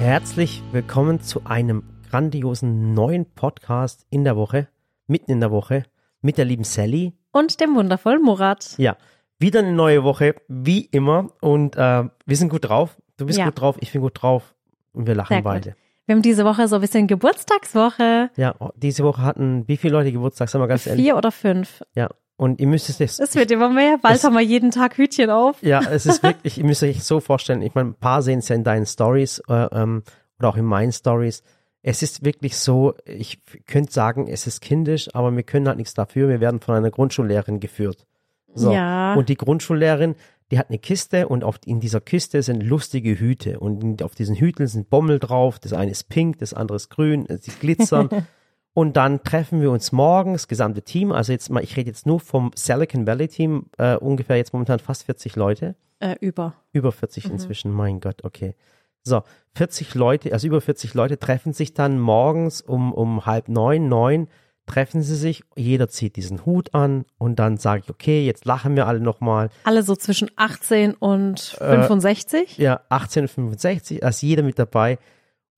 Herzlich willkommen zu einem grandiosen neuen Podcast in der Woche, mitten in der Woche, mit der lieben Sally. Und dem wundervollen Murat. Ja, wieder eine neue Woche, wie immer. Und äh, wir sind gut drauf. Du bist Ja. gut drauf, ich bin gut drauf. Und wir lachen beide. Wir haben diese Woche so ein bisschen Geburtstagswoche. Ja, oh, diese Woche hatten wie viele Leute Geburtstag? Sag mal ganz ehrlich. Vier oder fünf. Ja, und ihr müsst es jetzt. Es wird immer mehr. Bald Es- haben wir jeden Tag Hütchen auf. Ja, es ist wirklich, ihr müsst euch so vorstellen, ich meine, ein paar sehen es ja in deinen Stories äh, ähm, oder auch in meinen Stories. Es ist wirklich so, ich könnte sagen, es ist kindisch, aber wir können halt nichts dafür. Wir werden von einer Grundschullehrerin geführt. So. Ja. Und die Grundschullehrerin, die hat eine Kiste und auf, in dieser Kiste sind lustige Hüte und auf diesen Hüten sind Bommel drauf. Das eine ist pink, das andere ist grün, sie glitzern. Und dann treffen wir uns morgens, gesamte Team, also jetzt mal, ich rede jetzt nur vom Silicon Valley Team, äh, ungefähr jetzt momentan fast 40 Leute. Äh, über. Über 40 inzwischen, mein Gott, okay. So, 40 Leute, also über 40 Leute treffen sich dann morgens um, um halb neun, neun, treffen sie sich, jeder zieht diesen Hut an und dann sage ich, okay, jetzt lachen wir alle nochmal. Alle so zwischen 18 und Äh, 65. Ja, 1865, da ist jeder mit dabei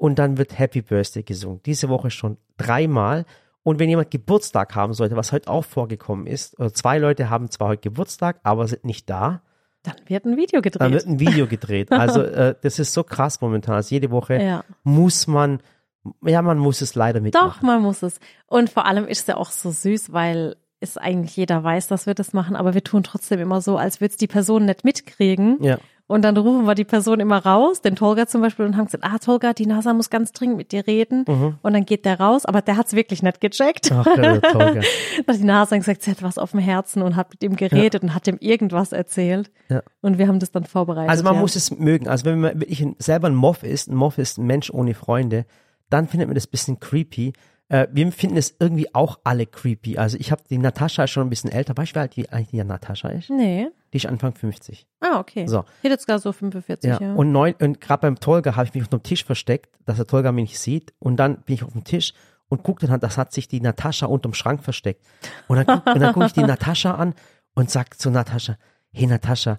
und dann wird Happy Birthday gesungen. Diese Woche schon dreimal. Und wenn jemand Geburtstag haben sollte, was heute auch vorgekommen ist, oder zwei Leute haben zwar heute Geburtstag, aber sind nicht da, Dann wird ein Video gedreht. Dann wird ein Video gedreht. Also äh, das ist so krass momentan. Also jede Woche Ja. muss man, ja, man muss es leider Doch, mitmachen. man muss es. Und vor allem ist es ja auch so süß, weil es eigentlich jeder weiß, dass wir das machen, aber wir tun trotzdem immer so, als würde es die Person nicht mitkriegen. Ja, Und dann rufen wir die Person immer raus, den Tolga zum Beispiel, und haben gesagt, ah, Tolga, die NASA muss ganz dringend mit dir reden. Mhm. Und dann geht der raus, aber der hat's wirklich nicht gecheckt. ach, der. Dann hat die NASA gesagt, sie hat was auf dem Herzen und hat mit ihm geredet und hat ihm irgendwas erzählt. Ja. Und wir haben das dann vorbereitet. Also man ja. muss es mögen. Also wenn man wirklich selber ein Moff ist, ein Moff ist ein Mensch ohne Freunde, dann findet man das ein bisschen creepy. Äh, wir finden es irgendwie auch alle creepy. Also ich habe die Natascha schon ein bisschen älter. Weißt du, wie alt die eigentlich die Natascha ist? Nee. Die ist Anfang 50. Ah, okay. So. Ich hätte jetzt gar so 45, Ja. ja. Und neun, und gerade beim Tolga habe ich mich unter dem Tisch versteckt, dass der Tolga mich nicht sieht. Und dann bin ich auf dem Tisch und gucke dann, das hat sich die Natascha unterm Schrank versteckt. Und dann, guck- und dann gucke ich die Natascha an und sag zu Natascha, hey Natascha,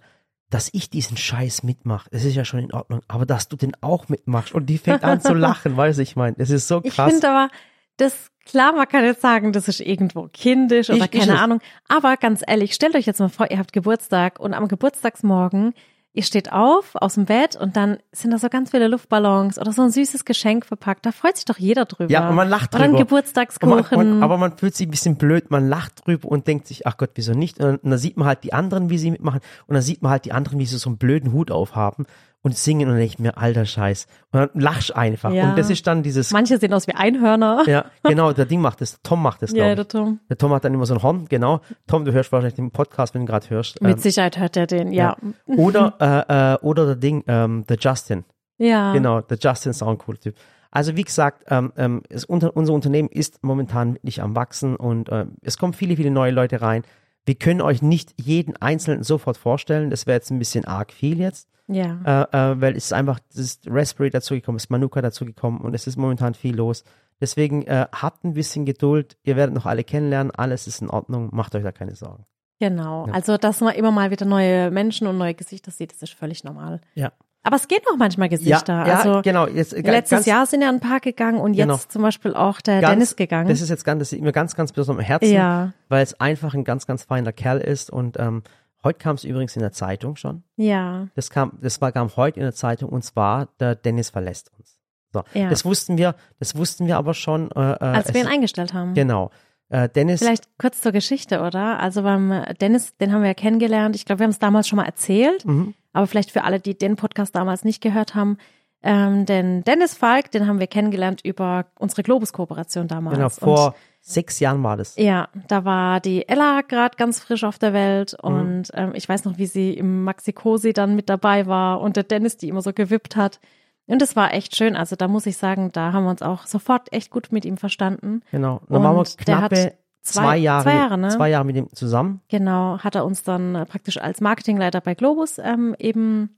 dass ich diesen Scheiß mitmache, das ist ja schon in Ordnung, aber dass du den auch mitmachst. Und die fängt an zu lachen, weißt du, ich meine, das ist so Ich krass. finde aber, das, klar, man kann jetzt sagen, das ist irgendwo kindisch oder Ich- ich keine es. Ahnung. Aber ganz ehrlich, stellt euch jetzt mal vor, ihr habt Geburtstag und am Geburtstagsmorgen, ihr steht auf aus dem Bett und dann sind da so ganz viele Luftballons oder so ein süßes Geschenk verpackt. Da freut sich doch jeder drüber. Ja, und man lacht Oder ein drüber. Geburtstagskuchen. Man, man, aber man fühlt sich ein bisschen blöd, man lacht drüber und denkt sich, ach Gott, wieso nicht? Und dann, und dann sieht man halt die anderen, wie sie mitmachen. Und dann sieht man halt die anderen, wie sie so einen blöden Hut aufhaben und singen und dann denke ich mir, alter Scheiß. Und dann lachst einfach. Ja. Und das ist dann dieses, Manche sehen aus wie Einhörner. ja, genau, der Ding macht das, Tom macht das, Ja, glaube der ich. Tom. Der Tom hat dann immer so ein Horn, genau. Tom, du hörst wahrscheinlich den Podcast, wenn du gerade hörst. Mit Ähm, Sicherheit hört er den, ja. oder, äh, äh, oder der Ding, ähm, der Justin. Ja. Genau, der Justin ist auch ein cooler Typ. Also wie gesagt, ähm, ähm, es, unter, unser Unternehmen ist momentan wirklich am wachsen und ähm, es kommen viele, viele neue Leute rein. Wir können euch nicht jeden Einzelnen sofort vorstellen. Das wäre jetzt ein bisschen arg viel jetzt, Ja. äh, äh, weil es ist einfach, es ist Raspberry dazugekommen, es ist Manuka dazugekommen und es ist momentan viel los. Deswegen äh, habt ein bisschen Geduld. Ihr werdet noch alle kennenlernen. Alles ist in Ordnung. Macht euch da keine Sorgen. Genau. Ja. Also, dass man immer mal wieder neue Menschen und neue Gesichter sieht, das ist völlig normal. Ja. Aber es geht auch manchmal Gesichter. ja, also, genau. Jetzt, äh, letztes ganz, Jahr sind ja ein paar gegangen und jetzt Genau. zum Beispiel auch der ganz, Dennis gegangen. Das ist jetzt ganz, das liegt mir ganz, ganz besonders am Herzen. ja, weil es einfach ein ganz, ganz feiner Kerl ist. Und ähm, heute kam es übrigens in der Zeitung schon. ja, Das kam, das war kam heute in der Zeitung und zwar der Dennis verlässt uns. So, Ja. das wussten wir, das wussten wir aber schon. Äh, äh, als es- wir ihn eingestellt haben. genau. Äh, Dennis, Vielleicht kurz zur Geschichte, oder? Also beim Dennis, den haben wir ja kennengelernt. Ich glaube, wir haben es damals schon mal erzählt, Mhm. aber vielleicht für alle, die den Podcast damals nicht gehört haben, ähm, denn Dennis Falk, den haben wir kennengelernt über unsere Globus-Kooperation damals. genau, Und vor sechs Jahren war das. Ja, da war die Ella gerade ganz frisch auf der Welt Mhm. und ähm, ich weiß noch, wie sie im Maxikosi dann mit dabei war und der Dennis die immer so gewippt hat. Und das war echt schön. Also da muss ich sagen, da haben wir uns auch sofort echt gut mit ihm verstanden. Genau. Und dann waren wir Und der hat knappe zwei- zwei, Jahre, zwei Jahre, ne? zwei Jahre mit ihm zusammen Genau, hat er uns dann praktisch als Marketingleiter bei Globus ähm, eben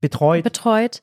betreut. betreut.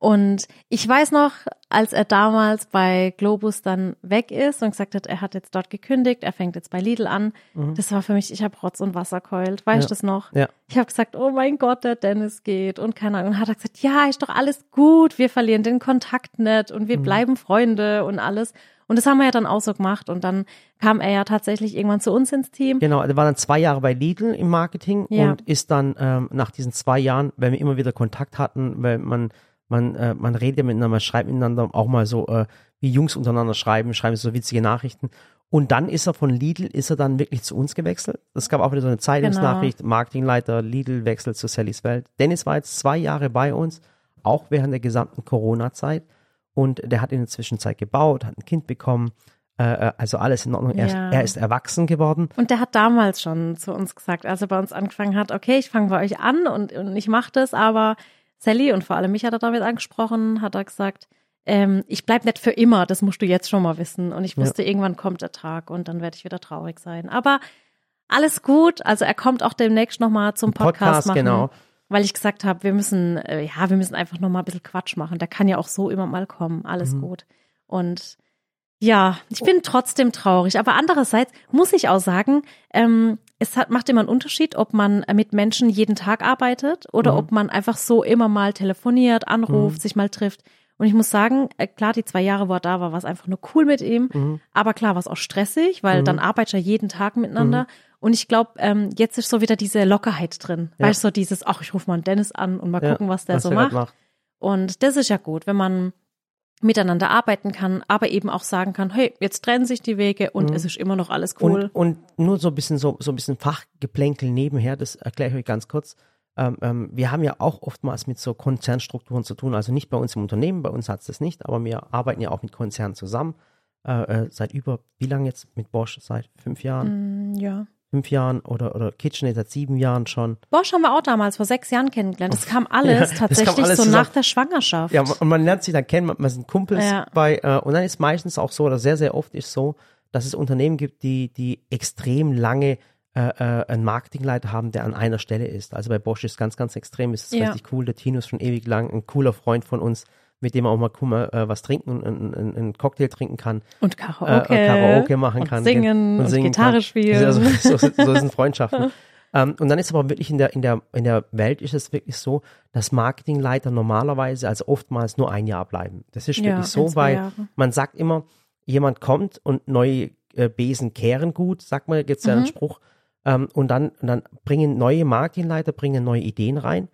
Und ich weiß noch, als er damals bei Globus dann weg ist und gesagt hat, er hat jetzt dort gekündigt, er fängt jetzt bei Lidl an. Das war für mich, ich habe Rotz und Wasser keult. Weißt du Ja. das noch? Ja. Ich habe gesagt, oh mein Gott, der Dennis geht und keine Ahnung. Und hat er gesagt, ja, ist doch alles gut, wir verlieren den Kontakt nicht und Mhm. wir bleiben Freunde und alles. Und das haben wir ja dann auch so gemacht. Und dann kam er ja tatsächlich irgendwann zu uns ins Team. Genau, er war dann zwei Jahre bei Lidl im Marketing Ja. und ist dann ähm, nach diesen zwei Jahren, weil wir immer wieder Kontakt hatten, weil man man äh, man redet ja miteinander, man schreibt miteinander auch mal so äh, wie Jungs untereinander schreiben, schreiben so witzige Nachrichten. Und dann ist er von Lidl, ist er dann wirklich zu uns gewechselt. Es gab auch wieder so eine Zeitungsnachricht, Marketingleiter Lidl wechselt zu Sallys Welt. Dennis war jetzt zwei Jahre bei uns, auch während der gesamten Corona-Zeit. Und der hat in der Zwischenzeit gebaut, hat ein Kind bekommen, äh, äh, also alles in Ordnung. Er, Ja. ist, er ist erwachsen geworden. Und der hat damals schon zu uns gesagt, als er bei uns angefangen hat, okay, ich fange bei euch an und, und ich mache das, aber Sally und vor allem mich hat er damit angesprochen, hat er gesagt, ähm, ich bleib nicht für immer, das musst du jetzt schon mal wissen. Und ich Ja. wusste, irgendwann kommt der Tag und dann werde ich wieder traurig sein. Aber alles gut, also er kommt auch demnächst nochmal zum Podcast, Podcast, machen. genau. Weil ich gesagt habe, wir müssen, äh, ja, wir müssen einfach nochmal ein bisschen Quatsch machen. Der kann ja auch so immer mal kommen. Alles Mhm. gut. Und ja, ich bin trotzdem traurig. Aber andererseits muss ich auch sagen, ähm, es hat, macht immer einen Unterschied, ob man mit Menschen jeden Tag arbeitet oder Mhm. ob man einfach so immer mal telefoniert, anruft, sich mal trifft. Und ich muss sagen, äh, klar, die zwei Jahre, wo er da war, war es einfach nur cool mit ihm. Mhm. Aber klar, war es auch stressig, weil dann arbeitet er jeden Tag miteinander. Und ich glaube, ähm, jetzt ist so wieder diese Lockerheit drin. Ja. Weißt du, so dieses, ach, ich rufe mal einen Dennis an und mal Ja, gucken, was der so er macht. grad Und das ist ja gut, wenn man miteinander arbeiten kann, aber eben auch sagen kann, hey, jetzt trennen sich die Wege und es ist immer noch alles cool. Und, und nur so ein bisschen so, so ein bisschen Fachgeplänkel nebenher, das erkläre ich euch ganz kurz. Ähm, ähm, wir haben ja auch oftmals mit so Konzernstrukturen zu tun, also nicht bei uns im Unternehmen, bei uns hat es das nicht, aber wir arbeiten ja auch mit Konzernen zusammen. Äh, äh, seit über, wie lange jetzt mit Bosch? Seit fünf Jahren? Mm, ja. Fünf Jahren oder, oder KitchenAid seit sieben Jahren schon. Bosch haben wir auch damals vor sechs Jahren kennengelernt. Das kam alles Ja, das kam tatsächlich alles so zusammen. nach der Schwangerschaft. Ja, und man lernt sich dann kennen, man, man sind Kumpels Ja. bei, äh, und dann ist meistens auch so, oder sehr, sehr oft ist so, dass es Unternehmen gibt, die, die extrem lange äh, äh, einen Marketingleiter haben, der an einer Stelle ist. Also bei Bosch ist ganz, ganz extrem, ist es Ja. richtig cool. Der Tino ist schon ewig lang, ein cooler Freund von uns, mit dem man auch mal cool, mal, äh, was trinken und einen, einen, Cocktail trinken kann. Und Karaoke. Äh, äh, Karaoke machen und kann. Singen und, Gitarre kann. spielen. Ja, so, so, sind Freundschaften. ähm, und dann ist aber wirklich in der, in der, in der Welt ist es wirklich so, dass Marketingleiter normalerweise, also oftmals nur ein Jahr bleiben. Das ist Ja, wirklich so, weil Jahre. man sagt immer, jemand kommt und neue äh, Besen kehren gut, sagt man, gibt's ja Mhm. einen Spruch. Ähm, und dann, und dann bringen neue Marketingleiter, bringen neue Ideen rein.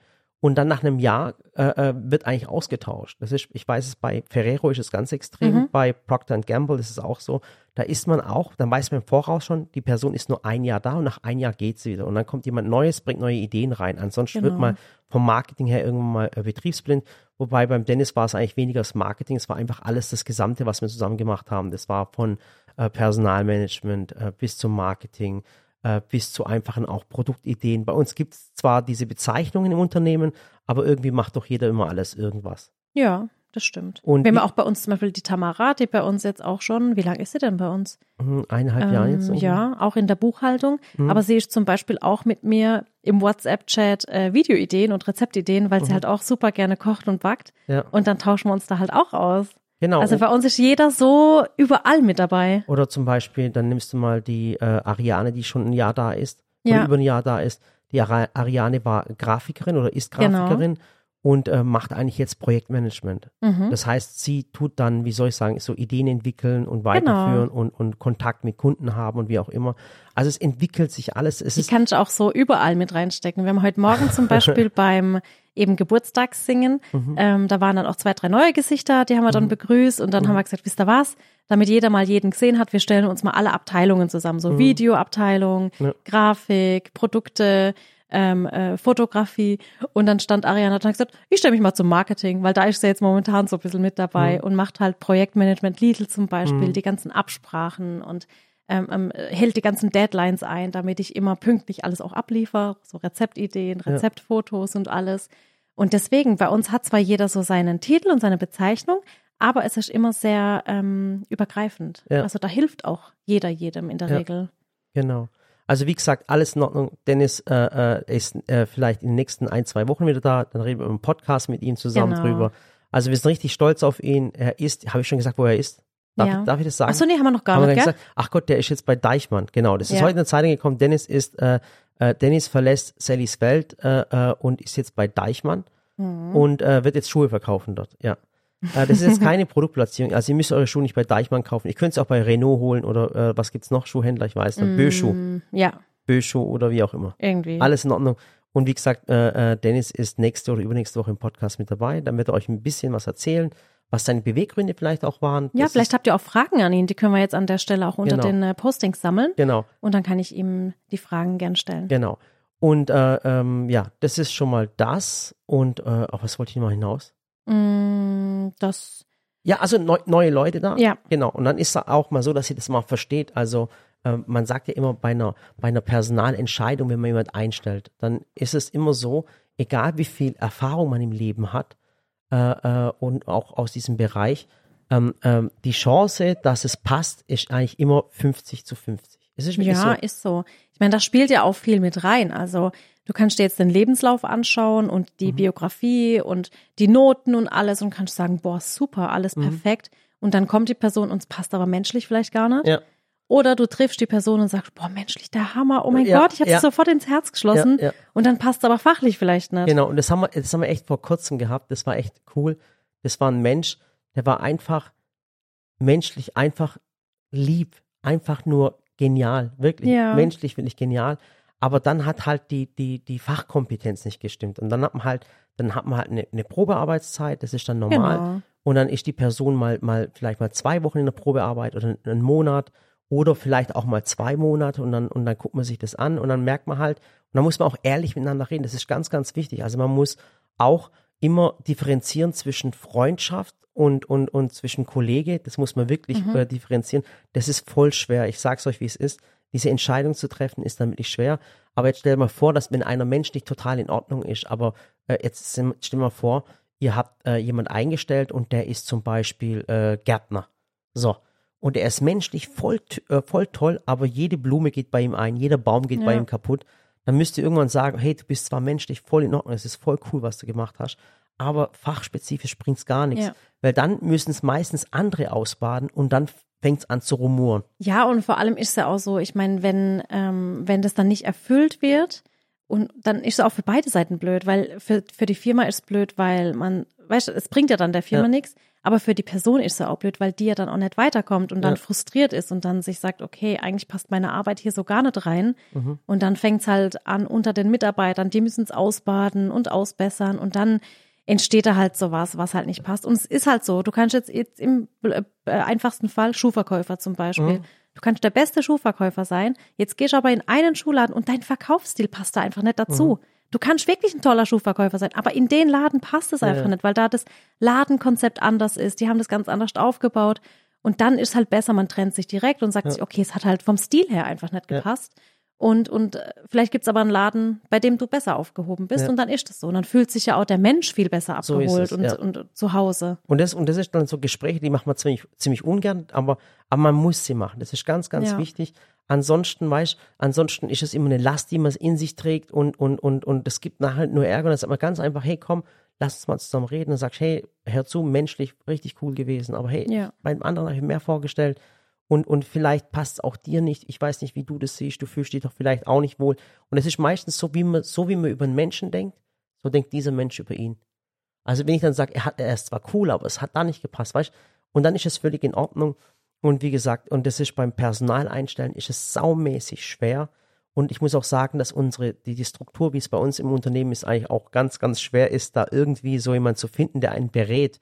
Und dann nach einem Jahr äh, äh, wird eigentlich ausgetauscht. Das ist, ich weiß es, bei Ferrero ist es ganz extrem, Mhm. bei Procter Gamble ist es auch so. Da ist man auch, dann weiß man im Voraus schon, die Person ist nur ein Jahr da und nach ein Jahr geht sie wieder. Und dann kommt jemand Neues, bringt neue Ideen rein. Ansonsten wird Genau. man vom Marketing her irgendwann mal äh, betriebsblind. Wobei beim Dennis war es eigentlich weniger das Marketing, es war einfach alles das Gesamte, was wir zusammen gemacht haben. Das war von äh, Personalmanagement äh, bis zum Marketing, äh, bis zu einfachen auch Produktideen. Bei uns gibt es zwar diese Bezeichnungen im Unternehmen, aber irgendwie macht doch jeder immer alles irgendwas. Ja, das stimmt. Und wir haben auch bei uns zum Beispiel die Tamara, die bei uns jetzt auch schon, wie lange ist sie denn bei uns? Hm, Eineinhalb Jahre jetzt. Ähm, irgendwie. ja, auch in der Buchhaltung. Mhm. Aber sie ist zum Beispiel auch mit mir im WhatsApp-Chat äh, Videoideen und Rezeptideen, weil sie halt auch super gerne kocht und backt. Mhm. Ja. Und dann tauschen wir uns da halt auch aus. Genau. Also bei uns ist jeder so überall mit dabei. Oder zum Beispiel, dann nimmst du mal die äh, Ariane, die schon ein Jahr da ist, Ja. oder über ein Jahr da ist. Die Ari Ariane war Grafikerin oder ist Genau. Und äh, macht eigentlich jetzt Projektmanagement. Mhm. Das heißt, sie tut dann, wie soll ich sagen, so Ideen entwickeln und Genau. weiterführen und, und Kontakt mit Kunden haben und wie auch immer. Also es entwickelt sich alles. Es ist kann ich auch so überall mit reinstecken. Wir haben heute Morgen zum Beispiel beim eben Geburtstagssingen, Mhm. ähm, da waren dann auch zwei, drei neue Gesichter, die haben wir dann begrüßt und dann haben wir gesagt, wisst ihr was, damit jeder mal jeden gesehen hat, wir stellen uns mal alle Abteilungen zusammen, so Videoabteilung, Mhm. Ja. Grafik, Produkte, ähm, äh, Fotografie und dann stand Ariana und hat gesagt, ich stelle mich mal zum Marketing, weil da ist sie jetzt momentan so ein bisschen mit dabei und macht halt Projektmanagement Lidl zum Beispiel, die ganzen Absprachen und ähm, ähm, hält die ganzen Deadlines ein, damit ich immer pünktlich alles auch abliefere, so Rezeptideen, Rezeptfotos und alles. Und deswegen, bei uns hat zwar jeder so seinen Titel und seine Bezeichnung, aber es ist immer sehr ähm, übergreifend. Ja. Also da hilft auch jeder jedem in der Ja. Regel. Genau. Also wie gesagt, alles in Ordnung. Dennis äh, äh, ist äh, vielleicht in den nächsten ein, zwei Wochen wieder da. Dann reden wir im Podcast mit ihm zusammen Genau. drüber. Also wir sind richtig stolz auf ihn. Er ist, habe ich schon gesagt, wo er ist? Darf, Ja. ich, darf ich das sagen? Achso, nee, haben wir noch gar nicht, gesagt? Ach Gott, der ist jetzt bei Deichmann. Genau, das ist Ja. heute in der Zeitung gekommen. Dennis ist, äh, äh, Dennis verlässt Sallys Welt äh, äh, und ist jetzt bei Deichmann Mhm. und äh, wird jetzt Schuhe verkaufen dort. Ja. Äh, das ist jetzt keine Produktplatzierung. Also ihr müsst eure Schuhe nicht bei Deichmann kaufen. Ihr könnt es auch bei Renault holen oder äh, was gibt's noch? Schuhhändler, ich weiß nicht. Böschuh, Mm, Ja, Böschuh oder wie auch immer. irgendwie. Alles in Ordnung. Und wie gesagt, äh, äh, Dennis ist nächste oder übernächste Woche im Podcast mit dabei. Dann wird er euch ein bisschen was erzählen, was seine Beweggründe vielleicht auch waren. Ja, Das vielleicht habt ihr auch Fragen an ihn. Die können wir jetzt an der Stelle auch unter Genau. den äh, Postings sammeln. Genau, Und dann kann ich ihm die Fragen gern stellen. genau. Und äh, ähm, ja, das ist schon mal das. Und äh, auf was wollte ich noch hinaus? Mm, Das, Ja, also neu, neue Leute da. Ja. Genau. Und dann ist es auch mal so, dass ihr das mal versteht. Also ähm, man sagt ja immer bei einer, bei einer Personalentscheidung, wenn man jemand einstellt, dann ist es immer so, egal wie viel Erfahrung man im Leben hat äh, äh, und auch aus diesem Bereich, ähm, ähm, die Chance, dass es passt, ist eigentlich immer 50 zu 50. Es ist wirklich ja, so. ist so. Ich meine, da spielt ja auch viel mit rein. Also du kannst dir jetzt den Lebenslauf anschauen und die Mhm. Biografie und die Noten und alles und kannst sagen, boah, super, alles perfekt. Und dann kommt die Person und es passt aber menschlich vielleicht gar nicht. Mhm. Ja. Oder du triffst die Person und sagst, boah, menschlich, der Hammer, oh mein Ja, Gott, ich habe ja. sofort ins Herz geschlossen. Ja. Und dann passt es aber fachlich vielleicht nicht. Genau, und das haben wir, das haben wir echt vor kurzem gehabt. Das war echt cool. Das war ein Mensch, der war einfach menschlich, einfach lieb, einfach nur genial, wirklich menschlich wirklich genial. Aber dann hat halt die, die, die Fachkompetenz nicht gestimmt. Und dann hat man halt, dann hat man halt eine, eine Probearbeitszeit, das ist dann normal. Genau. Und dann ist die Person mal, mal, vielleicht mal zwei Wochen in der Probearbeit oder einen Monat oder vielleicht auch mal zwei Monate und dann, und dann guckt man sich das an und dann merkt man halt, und dann muss man auch ehrlich miteinander reden. Das ist ganz, ganz wichtig. Also man muss auch immer differenzieren zwischen Freundschaft und, und, und zwischen Kollege. Das muss man wirklich äh, differenzieren. Das ist voll schwer. Ich sag's euch, wie es ist. Diese Entscheidung zu treffen ist dann wirklich schwer. Aber jetzt stell dir mal vor, dass wenn einer menschlich total in Ordnung ist, aber äh, jetzt sind- stell dir mal vor, ihr habt äh, jemand eingestellt und der ist zum Beispiel äh, Gärtner. So. Und er ist menschlich voll, äh, voll toll, aber jede Blume geht bei ihm ein, jeder Baum geht bei Ja. ihm kaputt. Dann müsst ihr irgendwann sagen, hey, du bist zwar menschlich voll in Ordnung, es ist voll cool, was du gemacht hast, aber fachspezifisch bringt's gar nichts. Ja. Weil dann müssen es meistens andere ausbaden und dann fängt's an zu rumoren. Ja, und vor allem ist es ja auch so, ich meine, wenn, ähm, wenn das dann nicht erfüllt wird, und dann ist es auch für beide Seiten blöd, weil für, für die Firma ist es blöd, weil man, weißt du, es bringt ja dann der Firma Ja. nichts, aber für die Person ist es ja auch blöd, weil die ja dann auch nicht weiterkommt und dann Ja. frustriert ist und dann sich sagt, okay, eigentlich passt meine Arbeit hier so gar nicht rein. Mhm. Und dann fängt es halt an unter den Mitarbeitern, die müssen es ausbaden und ausbessern und dann entsteht da halt sowas, was halt nicht passt. Und es ist halt so, du kannst jetzt, jetzt im äh, einfachsten Fall Schuhverkäufer zum Beispiel. Du kannst der beste Schuhverkäufer sein. Jetzt gehst du aber in einen Schuhladen und dein Verkaufsstil passt da einfach nicht dazu. Du kannst wirklich ein toller Schuhverkäufer sein, aber in den Laden passt es einfach ja. nicht, weil da das Ladenkonzept anders ist. Die haben das ganz anders aufgebaut. Und dann ist halt besser, man trennt sich direkt und sagt sich, okay, es hat halt vom Stil her einfach nicht Ja. Und, und äh, vielleicht gibt's aber einen Laden, bei dem du besser aufgehoben bist Ja. und dann ist es so. Und dann fühlt sich ja auch der Mensch viel besser So abgeholt es, und, ja. und zu Hause. Und das, und das ist dann so Gespräche, die macht man ziemlich, ziemlich ungern, aber, aber man muss sie machen. Das ist ganz, ganz Ja. wichtig. Ansonsten, weißt ansonsten ist es immer eine Last, die man in sich trägt und, und, und, und es gibt nachher nur Ärger. Und dann sagt man ganz einfach, hey, komm, lass uns mal zusammen reden. Und sagst, hey, hör zu, menschlich richtig cool gewesen. Aber hey, Ja. beim anderen habe ich mir mehr vorgestellt. Und, und vielleicht passt es auch dir nicht. Ich weiß nicht, wie du das siehst. Du fühlst dich doch vielleicht auch nicht wohl. Und es ist meistens so, wie man, so wie man über einen Menschen denkt, so denkt dieser Mensch über ihn. Also wenn ich dann sage, er, hat, er ist zwar cool, aber es hat da nicht gepasst, weißt Und dann ist es völlig in Ordnung. Und wie gesagt, und das ist beim Personal einstellen, ist es saumäßig schwer. Und ich muss auch sagen, dass unsere, die, die Struktur, wie es bei uns im Unternehmen ist, eigentlich auch ganz, ganz schwer ist, da irgendwie so jemand zu finden, der einen berät.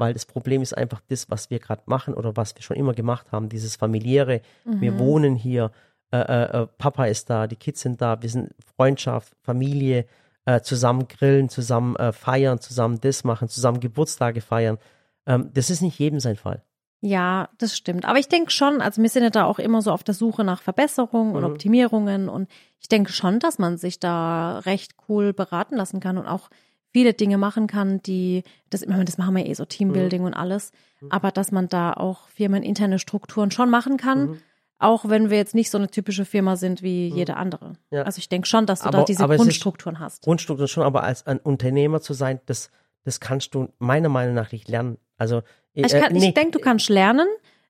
Weil das Problem ist einfach das, was wir gerade machen oder was wir schon immer gemacht haben, dieses familiäre. Wir wohnen hier, äh, äh, äh, Papa ist da, die Kids sind da, wir sind Freundschaft, Familie, äh, zusammen grillen, zusammen äh, feiern, zusammen das machen, zusammen Geburtstage feiern. Ähm, das ist nicht jedem sein Fall. Ja, das stimmt. Aber ich denke schon, also wir sind ja da auch immer so auf der Suche nach Verbesserungen und Mhm. Optimierungen und ich denke schon, dass man sich da recht cool beraten lassen kann und auch viele Dinge machen kann, die, das, ich meine, das machen wir eh so Mhm. Teambuilding und alles, aber dass man da auch firmeninterne Strukturen schon machen kann, Mhm. auch wenn wir jetzt nicht so eine typische Firma sind wie jede andere. Ja. Also ich denke schon, dass du da Aber- diese es ist- Grundstrukturen hast. Grundstruktur schon, aber als ein Unternehmer zu sein, das, das kannst du meiner Meinung nach nicht lernen. Also, äh, Ich, kann- nee, ich denke, du kannst lernen,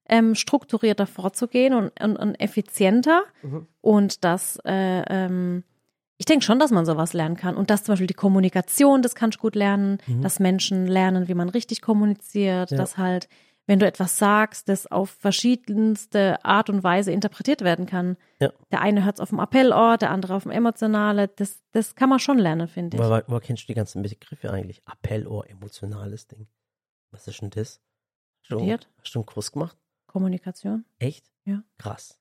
ähm, strukturierter vorzugehen und, und, und effizienter. Mhm. Und das, äh, ähm, ich denke schon, dass man sowas lernen kann. Und dass zum Beispiel die Kommunikation, das kannst du gut lernen, dass Menschen lernen, wie man richtig kommuniziert, Mhm. Ja. dass halt, wenn du etwas sagst, das auf verschiedenste Art und Weise interpretiert werden kann. Ja. Der eine hört es auf dem Appellohr, der andere auf dem Emotionale. Das, das kann man schon lernen, finde ich. Woher, woher kennst du die ganzen Begriffe eigentlich? Appellohr, emotionales Ding. Was ist denn das? Hast du, Studiert. hast du einen Kurs gemacht? Kommunikation. Echt? Ja. Krass.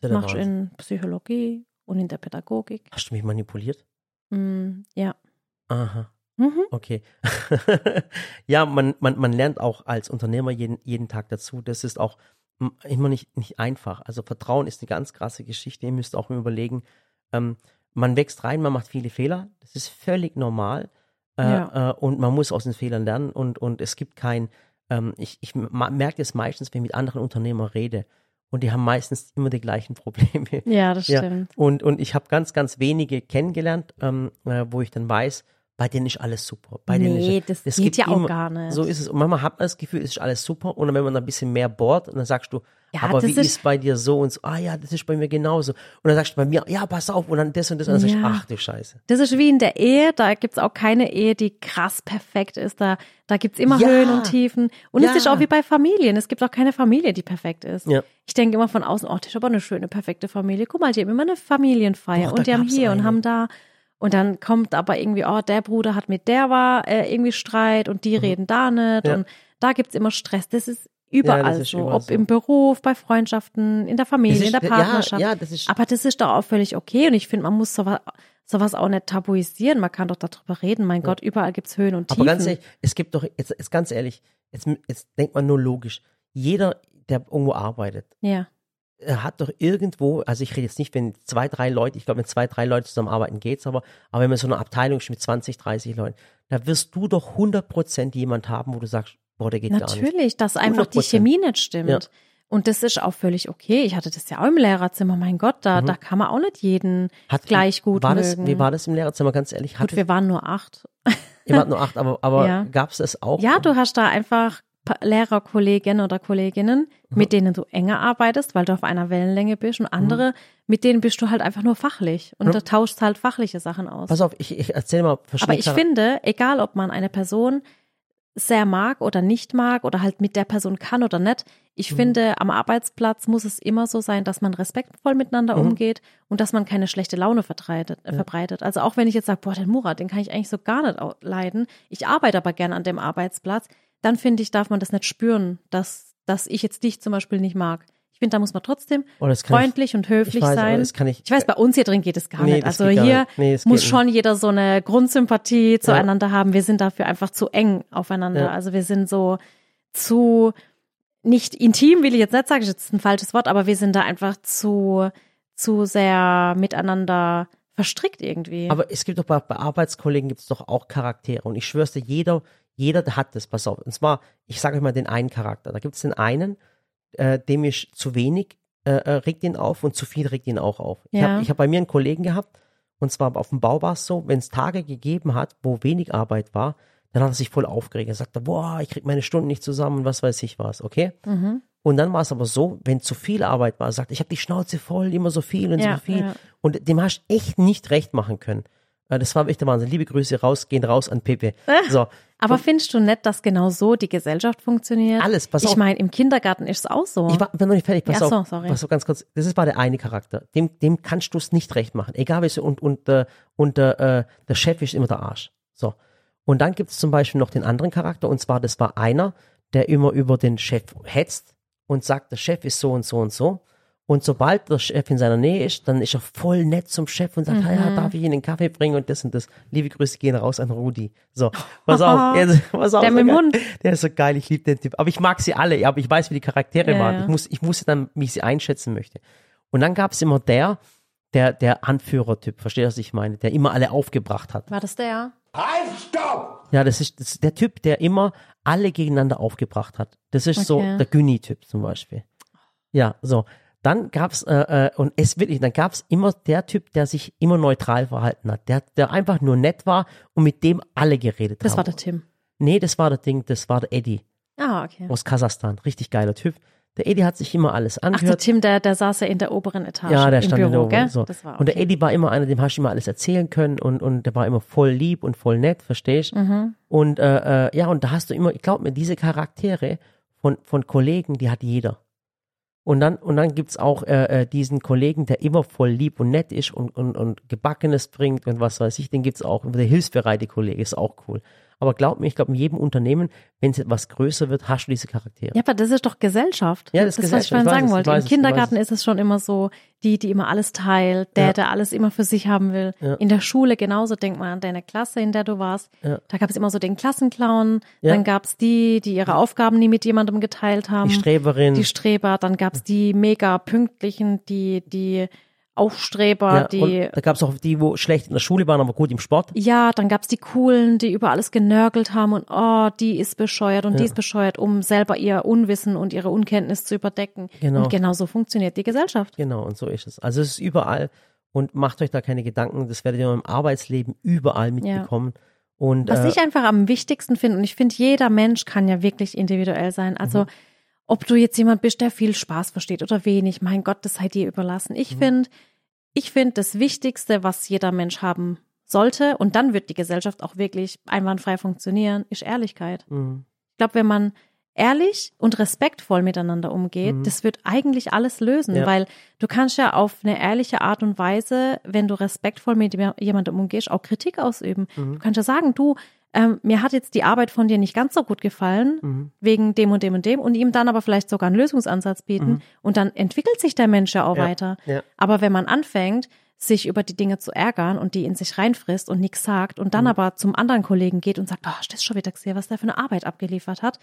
Das machst du in Psychologie und in der Pädagogik. Hast du mich manipuliert? Mm, ja. Aha. Mhm. Okay. ja, man, man, man lernt auch als Unternehmer jeden, jeden Tag dazu. Das ist auch mm, immer nicht, nicht einfach. Also Vertrauen ist eine ganz krasse Geschichte. Ihr müsst auch überlegen, ähm, man wächst rein, man macht viele Fehler. Das ist völlig normal. Äh, Ja. äh, und man muss aus den Fehlern lernen und, und es gibt kein, ähm, ich, ich merke es meistens, wenn ich mit anderen Unternehmern rede. Und die haben meistens immer die gleichen Probleme. Ja, das Ja, stimmt. und, und ich habe ganz, ganz wenige kennengelernt, ähm, äh, wo ich dann weiß, bei denen ist alles super. Bei denen Nee, ist, das es geht gibt ja auch immer- gar nicht. So ist es. Und manchmal hat man das Gefühl, es ist alles super. Und dann, wenn man ein bisschen mehr bohrt, und dann sagst du, Ja, aber das wie ist- ist bei dir so und so? Ah ja, das ist bei mir genauso. Und dann sagst du bei mir, ja, pass auf. Und dann das und das. Und dann sagst du, Ja. ach du Scheiße. Das ist wie in der Ehe, da gibt's auch keine Ehe, die krass perfekt ist. Da, da gibt's immer Ja. Höhen und Tiefen. Und es Ja. ist auch wie bei Familien. Es gibt auch keine Familie, die perfekt ist. Ja. Ich denke immer von außen, oh, das ist aber eine schöne, perfekte Familie. Guck mal, die haben immer eine Familienfeier Doch, da und die haben hier und eine. haben da. Und dann kommt aber irgendwie, oh, der Bruder hat mit der war äh, irgendwie Streit und die reden da nicht. Mhm. Ja. Und da gibt's immer Stress. Das ist überall Ja, das ist so. überall Ob so. im Beruf, bei Freundschaften, in der Familie, Das in der ist- Partnerschaft. Ja, ja, das ist, Aber das ist doch auch völlig okay und ich finde, man muss sowas, sowas auch nicht tabuisieren. Man kann doch darüber reden. Mein Gott, überall gibt's Höhen und Tiefen. aber ganz ehrlich, es gibt doch, jetzt, jetzt ganz ehrlich, jetzt, jetzt denkt man nur logisch. Jeder, der irgendwo arbeitet, ja, hat doch irgendwo, also ich rede jetzt nicht, wenn zwei, drei Leute, ich glaube, wenn zwei, drei Leute zusammenarbeiten, geht's aber, aber wenn man so eine Abteilung ist mit 20, 30 Leuten, da wirst du doch 100% jemand haben, wo du sagst, boah, der geht gar nicht. natürlich, dass einfach die 100%. Chemie nicht stimmt. Ja. Und das ist auch völlig okay. Ich hatte das ja auch im Lehrerzimmer. Mein Gott, da, da kann man auch nicht jeden Mhm. Hat, gleich gut war das, mögen. Wie war das im Lehrerzimmer, ganz ehrlich? gut, Hatte, wir waren nur acht. ihr wart nur acht, aber, aber Ja. gab's das auch? Ja, du hast da einfach Lehrerkolleginnen oder Kolleginnen, Mhm. mit denen du enger arbeitest, weil du auf einer Wellenlänge bist und andere, mit denen bist du halt einfach nur fachlich und Ja. da tauschst halt fachliche Sachen aus. Pass auf, ich, ich erzähl mal Aber verschiedene ich Char- finde, egal ob man eine Person sehr mag oder nicht mag oder halt mit der Person kann oder nicht, ich Mhm. finde, am Arbeitsplatz muss es immer so sein, dass man respektvoll miteinander Mhm. umgeht und dass man keine schlechte Laune verbreitet. Äh, verbreitet. Also auch wenn ich jetzt sage, boah, den Murat, den kann ich eigentlich so gar nicht leiden, ich arbeite aber gern an dem Arbeitsplatz, dann finde ich, darf man das nicht spüren, dass, dass ich jetzt dich zum Beispiel nicht mag. Ich finde, da muss man trotzdem Oh, kann ich- freundlich und höflich ich weiß, sein. das kann ich- ich weiß, bei uns hier drin geht es gar Nee, nicht. Also hier nicht. Nee, muss schon jeder so eine Grundsympathie zueinander Ja. haben. Wir sind dafür einfach zu eng aufeinander. Ja. Also wir sind so zu nicht intim, will ich jetzt nicht sagen, das ist ein falsches Wort, aber wir sind da einfach zu zu sehr miteinander verstrickt irgendwie. Aber es gibt doch bei, bei Arbeitskollegen gibt es doch auch Charaktere. Und ich schwör's dir, jeder, jeder hat das, pass auf. Und zwar, ich sage euch mal den einen Charakter. Da gibt es den einen, äh, dem ist zu wenig, äh, äh, regt ihn auf und zu viel regt ihn auch auf. Ich Ja. habe ich hab bei mir einen Kollegen gehabt, und zwar auf dem Bau war es so, wenn es Tage gegeben hat, wo wenig Arbeit war, dann hat er sich voll aufgeregt. Er sagte, boah, ich krieg meine Stunden nicht zusammen, was weiß ich was, okay? Mhm. Und dann war es aber so, wenn zu viel Arbeit war, er sagt, ich habe die Schnauze voll, immer so viel und Ja, so viel. ja. Und dem hast du echt nicht recht machen können. Äh, Das war echt der Wahnsinn. Liebe Grüße raus, gehen raus an Pepe. So, aber findest du nicht, dass genau so die Gesellschaft funktioniert? Alles, pass ich auf. meine, im Kindergarten ist es auch so. ich war, bin noch nicht fertig. Pass Ja, auf, so, sorry. pass auf, ganz kurz. Das ist war der eine Charakter. Dem, dem kannst du es nicht recht machen. Egal welche und und äh, und äh, der Chef ist immer der Arsch. So. Und dann gibt es zum Beispiel noch den anderen Charakter und zwar das war einer, der immer über den Chef hetzt und sagt, der Chef ist so und so und so. Und sobald der Chef in seiner Nähe ist, dann ist er voll nett zum Chef und sagt, Mhm. ja, darf ich Ihnen einen Kaffee bringen und das und das. Liebe Grüße gehen raus an Rudi. So, pass auf, jetzt, pass auf. Der so mit dem. Hund. Der ist so geil, ich liebe den Typ. Aber ich mag sie alle, aber ich weiß, wie die Charaktere Ja, waren. ja. Ich muss, ich musste dann, wie ich sie einschätzen möchte. Und dann gab es immer der, der, der Anführertyp, verstehst du, was ich meine? Der immer alle aufgebracht hat. War das der? Halt, stopp! Ja, das ist, das ist der Typ, der immer alle gegeneinander aufgebracht hat. Das ist so Okay. der Günni-Typ zum Beispiel. Ja, so. Dann gab's äh, äh, und es wirklich, dann gab's immer der Typ, der sich immer neutral verhalten hat, der, der einfach nur nett war und mit dem alle geredet Das haben. war der Tim. Nee, das war der Ding, das war der Eddie Ah, okay. aus Kasachstan. Richtig geiler Typ. Der Eddie hat sich immer alles Ach, der angehört. Tim, der, der saß ja in der oberen Etage ja, der im stand in Büro, der gell? Ober- so. Das war Und der okay. Eddie war immer einer, dem hast du immer alles erzählen können und, und der war immer voll lieb und voll nett, verstehst? Mhm. Und äh, äh, ja, und da hast du immer, ich glaube mir, diese Charaktere von, von Kollegen, die hat jeder. Und dann, und dann gibt's auch äh, äh, diesen Kollegen, der immer voll lieb und nett ist und, und, und Gebackenes bringt und was weiß ich, den gibt's auch. Der hilfsbereite Kollege ist auch cool. Aber glaub mir, ich glaube, in jedem Unternehmen, wenn es etwas größer wird, hast du diese Charaktere. Ja, aber das ist doch Gesellschaft. Ja, das ist das, was ich Gesellschaft. vorhin Ich weiß sagen es, wollte. Im es, Kindergarten ist es schon immer so, die, die immer alles teilt, der, Ja. der alles immer für sich haben will. Ja. In der Schule genauso, denk mal an deine Klasse, in der du warst. Ja. Da gab es immer so den Klassenclown, dann gab es die, die ihre Aufgaben nie mit jemandem geteilt haben. Die Streberin. Die Streber, dann gab es die mega pünktlichen, die, die Aufstreber, ja, die da gab's auch die, wo schlecht in der Schule waren, aber gut im Sport. ja, dann gab's die Coolen, die über alles genörgelt haben und oh, die ist bescheuert und die Ja. ist bescheuert, um selber ihr Unwissen und ihre Unkenntnis zu überdecken. Genau. Und genau so funktioniert die Gesellschaft. Genau, und so ist es. Also es ist überall und macht euch da keine Gedanken, das werdet ihr im Arbeitsleben überall mitbekommen. Und Was äh, ich einfach am wichtigsten finde, und ich finde, jeder Mensch kann ja wirklich individuell sein. Also, Mhm. Ob du jetzt jemand bist, der viel Spaß versteht oder wenig, mein Gott, das sei dir überlassen. Ich Mhm. finde, ich finde, das Wichtigste, was jeder Mensch haben sollte, und dann wird die Gesellschaft auch wirklich einwandfrei funktionieren, ist Ehrlichkeit. mh, Ich glaube, wenn man ehrlich und respektvoll miteinander umgeht, Mhm. das wird eigentlich alles lösen, Ja. weil du kannst ja auf eine ehrliche Art und Weise, wenn du respektvoll mit jemandem umgehst, auch Kritik ausüben. Mhm. Du kannst ja sagen, du, ähm, mir hat jetzt die Arbeit von dir nicht ganz so gut gefallen, Mhm. wegen dem und dem und dem, und ihm dann aber vielleicht sogar einen Lösungsansatz bieten. Und dann entwickelt sich der Mensch ja auch Mhm. Ja, weiter. ja. Aber wenn man anfängt, sich über die Dinge zu ärgern und die in sich reinfrisst und nichts sagt und dann Mhm. aber zum anderen Kollegen geht und sagt, oh, das schon wieder gesehen, was der für eine Arbeit abgeliefert hat?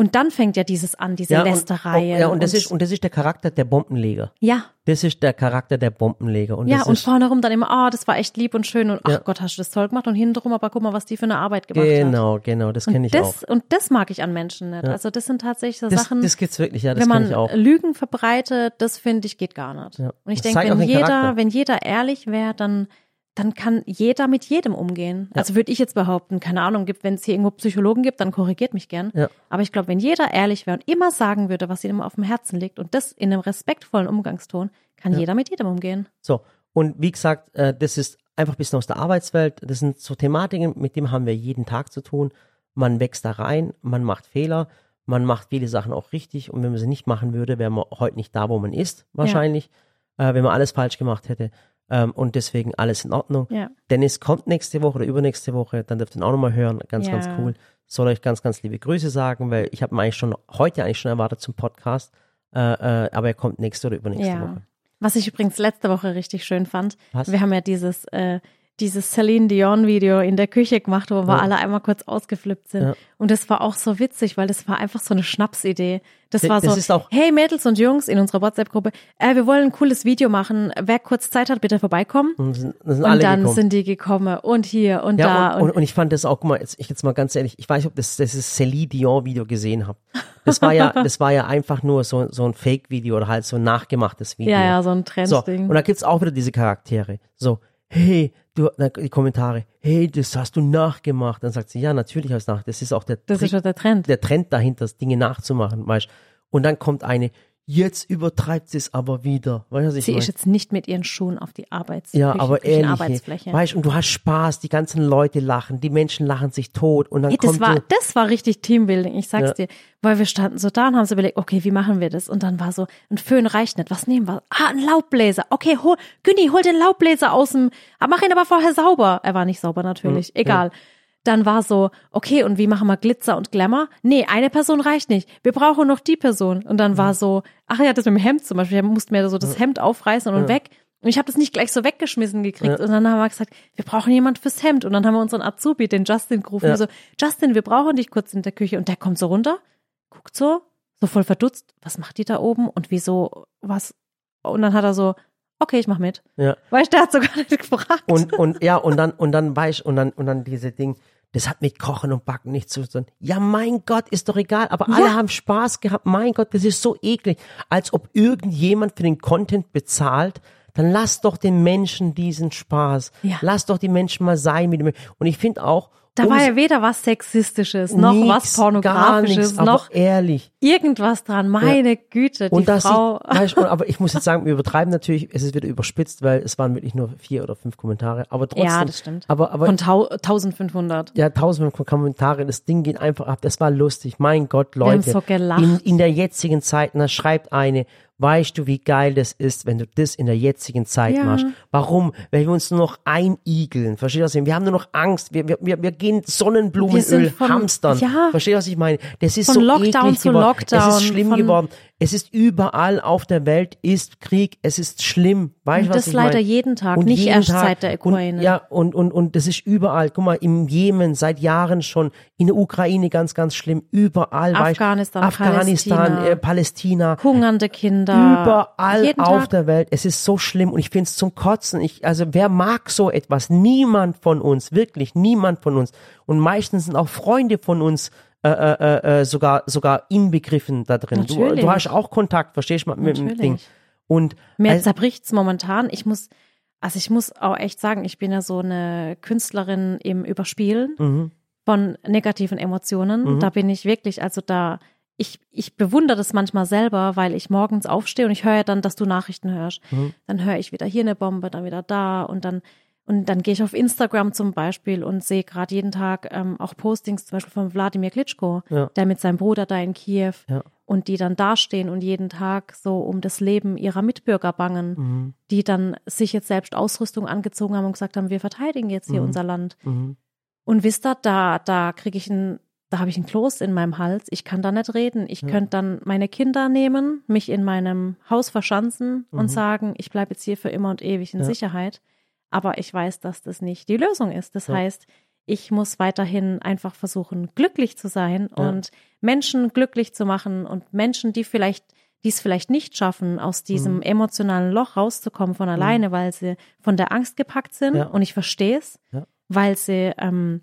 Und dann fängt ja dieses an, diese ja, Lästerei. Und, ja, und das ist und das ist der Charakter der Bombenleger. ja, Das ist der Charakter der Bombenleger. Und ja, und ist, vorne rum dann immer, ah, das war echt lieb und schön und ach Ja. Gott, hast du das toll gemacht und hintenrum, aber guck mal, was die für eine Arbeit gemacht hat. genau, genau, das kenne Und ich das, auch. und das mag ich an Menschen nicht. Ja. Also das sind tatsächlich so Das, Sachen, das gibt's wirklich, ja, das wenn kenne man ich auch. Lügen verbreitet, das finde ich geht gar nicht. Ja. Und ich denke, wenn jeder, Charakter. wenn jeder ehrlich wäre, dann dann kann jeder mit jedem umgehen. Also würde ich jetzt behaupten, keine Ahnung, gibt, wenn es hier irgendwo Psychologen gibt, dann korrigiert mich gern. Ja. Aber ich glaube, wenn jeder ehrlich wäre und immer sagen würde, was ihm auf dem Herzen liegt und das in einem respektvollen Umgangston, kann jeder mit jedem umgehen. So, und wie gesagt, äh, das ist einfach ein bisschen aus der Arbeitswelt. Das sind so Thematiken, mit denen haben wir jeden Tag zu tun. Man wächst da rein, man macht Fehler, man macht viele Sachen auch richtig. Und wenn man sie nicht machen würde, wäre man heute nicht da, wo man ist, wahrscheinlich, äh, wenn man alles falsch gemacht hätte. Ähm, und deswegen alles in Ordnung. Ja. Dennis kommt nächste Woche oder übernächste Woche, dann dürft ihr ihn auch nochmal hören. Ganz, Ja. ganz cool. Soll euch ganz, ganz liebe Grüße sagen, weil ich habe ihn eigentlich schon heute eigentlich schon erwartet zum Podcast. Äh, äh, aber er kommt nächste oder übernächste Ja. Woche. Was ich übrigens letzte Woche richtig schön fand, Was? wir haben ja dieses, äh, dieses Celine Dion Video in der Küche gemacht, wo wir Ja. alle einmal kurz ausgeflippt sind. Ja. Und das war auch so witzig, weil das war einfach so eine Schnapsidee. Das war das so, ist auch- hey Mädels und Jungs in unserer WhatsApp-Gruppe, äh, wir wollen ein cooles Video machen. Wer kurz Zeit hat, bitte vorbeikommen. Und sind, sind Und dann gekommen. sind die gekommen und hier und Ja, da. und, und, und ich fand das auch, guck mal, jetzt, ich jetzt mal ganz ehrlich, ich weiß nicht, ob das dieses Celine Dion Video gesehen habt. Das war ja, das war ja einfach nur so, so ein Fake-Video oder halt so ein nachgemachtes Video. ja, ja, so ein So, Trendding. und da gibt's auch wieder diese Charaktere. So, hey, du, dann die Kommentare, hey, das hast du nachgemacht. Dann sagt sie, ja, natürlich habe ich nach. Das ist auch der das Trick, ist schon der Trend. der Trend dahinter, Dinge nachzumachen, weißt Und dann kommt eine, jetzt übertreibt sie es aber wieder. Weißt was ich Sie mein? ist jetzt nicht mit ihren Schuhen auf die Arbeits Ja, Küchen- aber ehrlich, Arbeitsfläche. weißt und du hast Spaß, die ganzen Leute lachen, die Menschen lachen sich tot und dann Ey, das kommt war, so, das war richtig Teambuilding, ich sag's Ja. dir. Weil wir standen so da und haben so überlegt, okay, wie machen wir das? Und dann war so, ein Föhn reicht nicht, was nehmen wir? Ah, ein Laubbläser. Okay, hol, Günni, hol den Laubbläser aus dem, ah, mach ihn aber vorher sauber. Er war nicht sauber natürlich, Hm, egal. Dann war so, okay, und wie machen wir Glitzer und Glamour? Nee, eine Person reicht nicht. Wir brauchen noch die Person. Und dann war so, ach ja, das mit dem Hemd zum Beispiel, er musste mir so das Hemd aufreißen und weg. Und ich habe das nicht gleich so weggeschmissen gekriegt. Und dann haben wir gesagt, wir brauchen jemand fürs Hemd. Und dann haben wir unseren Azubi, den Justin, gerufen. Ja. So, Justin, wir brauchen dich kurz in der Küche. Und der kommt so runter, guckt so, so voll verdutzt. Was macht die da oben? Und wieso, was? Und dann hat er so, okay, ich mach mit. Ja. Weißt du, der hat sogar nicht gefragt. Und, und, ja, und dann, und dann weiß ich, und dann, und dann diese Ding, das hat mit Kochen und Backen nichts zu tun. Ja, mein Gott, ist doch egal, aber alle Ja. haben Spaß gehabt. Mein Gott, das ist so eklig. Als ob irgendjemand für den Content bezahlt, dann lass doch den Menschen diesen Spaß. Ja. Lass doch die Menschen mal sein mit dem. Und ich finde auch, da war ja weder was Sexistisches, noch nix, was Pornografisches, aber noch ehrlich. irgendwas dran. Meine Güte, die Und das Frau. du, aber ich muss jetzt sagen, wir übertreiben natürlich, es ist wieder überspitzt, weil es waren wirklich nur vier oder fünf Kommentare, aber trotzdem. ja, das stimmt. Aber, aber Von tau 1500. ja, tausend Kommentare, das Ding geht einfach ab. Das war lustig. Mein Gott, haben Leute. so gelacht. In, in der jetzigen Zeit, da schreibt eine, weißt du, wie geil das ist, wenn du das in der jetzigen Zeit Ja. machst? Warum? Weil wir uns nur noch einigeln. Verstehst du, was ich meine? Wir haben nur noch Angst. Wir, wir, wir, gehen Sonnenblumenöl von- hamstern. ja. Verstehst du, was ich meine? Das ist Von so Lockdown eklig zu geworden. Lockdown, Es ist schlimm geworden. Es ist überall auf der Welt ist Krieg. Es ist schlimm. Weißt du, Und was das ich leider meine? jeden Tag, Und nicht jeden erst Tag. seit der Ukraine. Und, ja, und, und, und das ist überall. Guck mal, im Jemen seit Jahren schon, in der Ukraine ganz, ganz schlimm. Überall. weißt Afghanistan, Afghanistan, Palästina. Äh, Palästina. Hungernde Kinder. Überall jeden auf Tag. der Welt. Es ist so schlimm und ich finde es zum Kotzen. Ich, also wer mag so etwas? Niemand von uns, wirklich niemand von uns. Und meistens sind auch Freunde von uns äh, äh, äh, sogar sogar inbegriffen da drin. Du, du hast auch Kontakt, verstehst du, mit dem Natürlich. Ding. Und Mir also, zerbricht's momentan. Ich muss, also ich muss auch echt sagen, ich bin ja so eine Künstlerin im Überspielen mhm, von negativen Emotionen. Da bin ich wirklich, also da, ich, ich bewundere das manchmal selber, weil ich morgens aufstehe und ich höre ja dann, dass du Nachrichten hörst. Mhm. Dann höre ich wieder hier eine Bombe, dann wieder da und dann und dann gehe ich auf Instagram zum Beispiel und sehe gerade jeden Tag ähm, auch Postings zum Beispiel von Wladimir Klitschko, Ja. der mit seinem Bruder da in Kiew Ja. und die dann dastehen und jeden Tag so um das Leben ihrer Mitbürger bangen, mhm, die dann sich jetzt selbst Ausrüstung angezogen haben und gesagt haben, wir verteidigen jetzt hier Mhm. unser Land. mhm. Und wisst ihr, da, da kriege ich ein, da habe ich ein Kloß in meinem Hals. Ich kann da nicht reden. Ich könnte dann meine Kinder nehmen, mich in meinem Haus verschanzen Mhm. und sagen, ich bleibe jetzt hier für immer und ewig in Ja. Sicherheit. Aber ich weiß, dass das nicht die Lösung ist. Das Ja. heißt, ich muss weiterhin einfach versuchen, glücklich zu sein Ja. und Menschen glücklich zu machen und Menschen, die vielleicht die es vielleicht nicht schaffen, aus diesem Mhm. emotionalen Loch rauszukommen von alleine, weil sie von der Angst gepackt sind. Ja. Und ich verstehe es, Ja. weil sie ähm,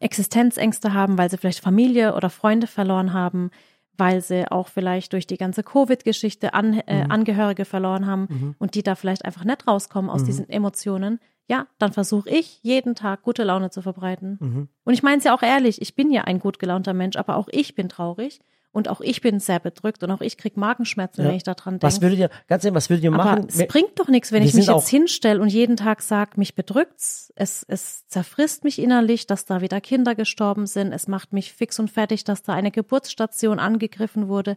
Existenzängste haben, weil sie vielleicht Familie oder Freunde verloren haben, weil sie auch vielleicht durch die ganze Covid-Geschichte an, äh, Mhm. Angehörige verloren haben Mhm. und die da vielleicht einfach nicht rauskommen aus Mhm. diesen Emotionen. Ja, dann versuche ich jeden Tag gute Laune zu verbreiten. Mhm. Und ich meine es ja auch ehrlich, ich bin ja ein gut gelaunter Mensch, aber auch ich bin traurig und auch ich bin sehr bedrückt und auch ich krieg Magenschmerzen, Ja. wenn ich daran Was denke. würdet ihr, ganz ehrlich, was würdet ihr Aber machen? es wenn- bringt doch nichts, wenn wir ich mich jetzt hinstelle und jeden Tag sage, mich bedrückt's, es, es zerfrisst mich innerlich, dass da wieder Kinder gestorben sind, es macht mich fix und fertig, dass da eine Geburtsstation angegriffen wurde.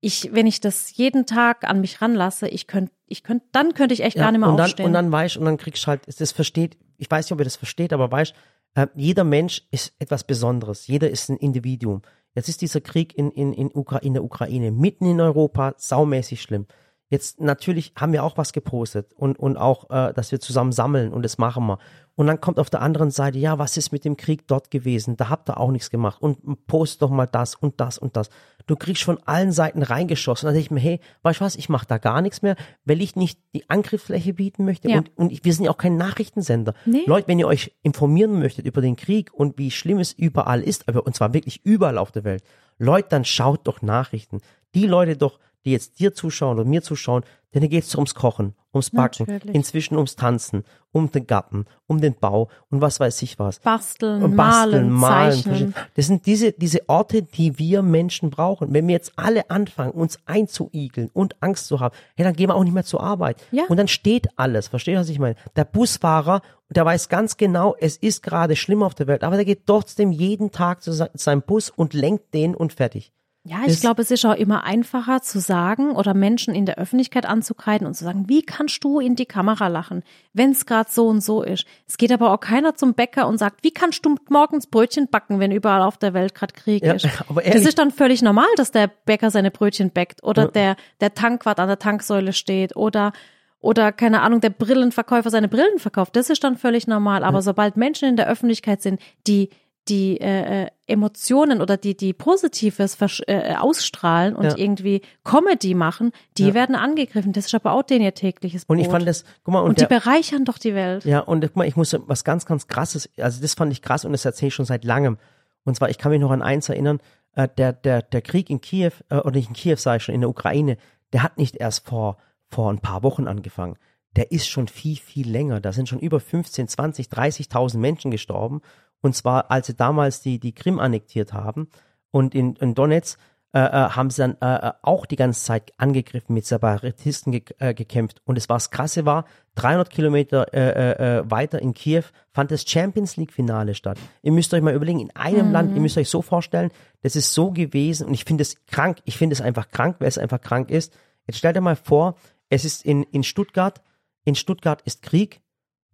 Ich, wenn ich das jeden Tag an mich ranlasse, ich könnte, ich könnte, dann könnte ich echt gar nicht mehr und dann, aufstehen. Und dann weißt und dann kriegst du halt, das versteht, ich weiß nicht, ob ihr das versteht, aber weißt, äh, jeder Mensch ist etwas Besonderes. Jeder ist ein Individuum. Jetzt ist dieser Krieg in, in, in, Ukra in der Ukraine, mitten in Europa, saumäßig schlimm. Jetzt natürlich haben wir auch was gepostet und, und auch, äh, dass wir zusammen sammeln und das machen wir. Und dann kommt auf der anderen Seite, ja, was ist mit dem Krieg dort gewesen? Da habt ihr auch nichts gemacht und post doch mal das und das und das. Du kriegst von allen Seiten reingeschossen. Da denke ich mir, hey, weißt du was, ich mache da gar nichts mehr, weil ich nicht die Angriffsfläche bieten möchte. Ja. Und, und ich, wir sind ja auch kein Nachrichtensender. Nee. Leute, wenn ihr euch informieren möchtet über den Krieg und wie schlimm es überall ist, aber und zwar wirklich überall auf der Welt, Leute, dann schaut doch Nachrichten. Die Leute doch, die jetzt dir zuschauen oder mir zuschauen, denen geht es ums Kochen, ums Backen, Natürlich. inzwischen ums Tanzen, um den Garten, um den Bau und was weiß ich was. Basteln, Und malen, zeichnen. verstehst du? Das sind diese, diese Orte, die wir Menschen brauchen. Wenn wir jetzt alle anfangen, uns einzuigeln und Angst zu haben, hey, dann gehen wir auch nicht mehr zur Arbeit. Ja. Und dann steht alles. Verstehst du, was ich meine? Der Busfahrer, der weiß ganz genau, es ist gerade schlimm auf der Welt, aber der geht trotzdem jeden Tag zu se- seinem Bus und lenkt den und fertig. Ja, ich glaube, es ist auch immer einfacher zu sagen oder Menschen in der Öffentlichkeit anzukreiden und zu sagen, wie kannst du in die Kamera lachen, wenn es gerade so und so ist. Es geht aber auch keiner zum Bäcker und sagt, wie kannst du morgens Brötchen backen, wenn überall auf der Welt gerade Krieg Ja, ist. aber das ist dann völlig normal, dass der Bäcker seine Brötchen backt oder der, der Tankwart an der Tanksäule steht oder oder keine Ahnung, der Brillenverkäufer seine Brillen verkauft. Das ist dann völlig normal. Aber sobald Menschen in der Öffentlichkeit sind, die die äh, äh, Emotionen oder die die Positives äh, ausstrahlen und ja. irgendwie Comedy machen, die ja. werden angegriffen. Das ist aber auch denen ihr tägliches Brot. Und ich fand das, guck mal, und, und der, die bereichern doch die Welt. Ja, und guck mal, ich muss was ganz, ganz krasses, also das fand ich krass und das erzähle ich schon seit langem. Und zwar, ich kann mich noch an eins erinnern, äh, der, der, der Krieg in Kiew, äh, oder nicht in Kiew, sage ich schon, in der Ukraine, der hat nicht erst vor, vor ein paar Wochen angefangen. Der ist schon viel, viel länger. Da sind schon über 15, 20, 30.000 Menschen gestorben. Und zwar, als sie damals die, die Krim annektiert haben. Und in, in Donetsk äh, äh, haben sie dann äh, äh, auch die ganze Zeit angegriffen, mit Separatisten ge äh, gekämpft. Und es war das Krasse war, 300 Kilometer äh, weiter in Kiew fand das Champions League Finale statt. Ihr müsst euch mal überlegen, in einem mhm. Land, ihr müsst euch so vorstellen, das ist so gewesen und ich finde es krank, ich finde es einfach krank, weil es einfach krank ist. Jetzt stellt euch mal vor, es ist in, in Stuttgart, in Stuttgart ist Krieg,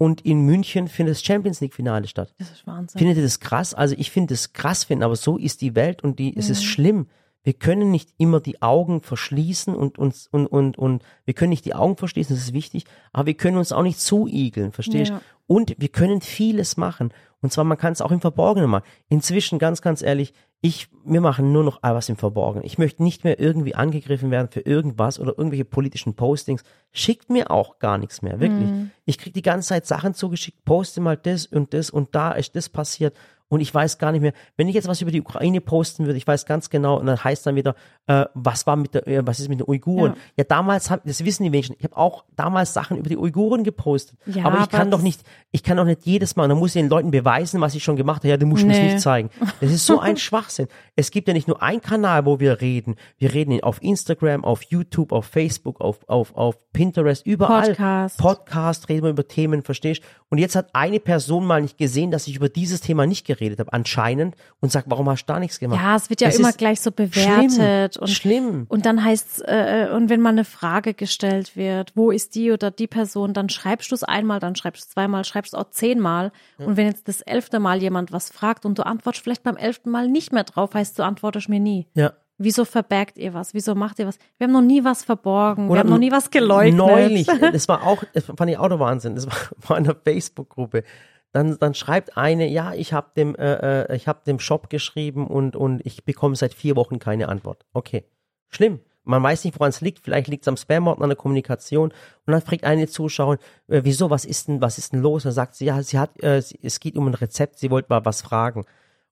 und in München findet das Champions League Finale statt. Das ist Wahnsinn. Findet ihr das krass? Also ich finde das krass finden, aber so ist die Welt und die, es ist schlimm wir können nicht immer die Augen verschließen und uns und, und, und wir können nicht die Augen verschließen, das ist wichtig, aber wir können uns auch nicht zuigeln, verstehst du? Ja. Und wir können vieles machen. Und zwar, man kann es auch im Verborgenen machen. Inzwischen, ganz, ganz ehrlich, ich, wir machen nur noch was im Verborgenen. Ich möchte nicht mehr irgendwie angegriffen werden für irgendwas oder irgendwelche politischen Postings. Schickt mir auch gar nichts mehr, wirklich. Mhm. Ich krieg die ganze Zeit Sachen zugeschickt, poste mal das und das und da ist das passiert und ich weiß gar nicht mehr, wenn ich jetzt was über die Ukraine posten würde, ich weiß ganz genau, und dann heißt dann wieder, äh, was war mit der, äh, was ist mit den Uiguren? Ja, ja damals hab, das wissen die Menschen, ich habe auch damals Sachen über die Uiguren gepostet. Ja, aber ich aber kann doch nicht, ich kann doch nicht jedes Mal, dann muss ich den Leuten beweisen, was ich schon gemacht habe, ja, du musst nee. mir nicht zeigen. Das ist so ein Schwachsinn. Es gibt ja nicht nur einen Kanal, wo wir reden. Wir reden auf Instagram, auf YouTube, auf Facebook, auf, auf, auf Pinterest, überall. Podcast. Podcast, reden wir über Themen, verstehst? Und jetzt hat eine Person mal nicht gesehen, dass ich über dieses Thema nicht geredet geredet habe, anscheinend, und sagt, warum hast du da nichts gemacht? Ja, es wird ja das immer gleich so bewertet. Schlimm, und, schlimm. Und dann heißt äh, und wenn mal eine Frage gestellt wird, wo ist die oder die Person, dann schreibst du es einmal, dann schreibst du es zweimal, schreibst du auch zehnmal. Ja. Und wenn jetzt das elfte Mal jemand was fragt und du antwortest vielleicht beim elften Mal nicht mehr drauf, heißt du antwortest mir nie. Ja. Wieso verbergt ihr was? Wieso macht ihr was? Wir haben noch nie was verborgen. Oder wir haben noch nie was geleugnet. Neulich, das war auch, das fand ich auch der Wahnsinn. Das war, war in der Facebook-Gruppe dann, dann schreibt eine, ja, ich habe dem, äh, äh, ich habe dem Shop geschrieben und, und ich bekomme seit vier Wochen keine Antwort. Okay, schlimm. Man weiß nicht, woran es liegt. Vielleicht liegt es am Spam-Ordner an der Kommunikation. Und dann fragt eine Zuschauerin, äh, wieso, was ist denn, was ist denn los? Und dann sagt sie, ja, sie hat, äh, es geht um ein Rezept, sie wollte mal was fragen.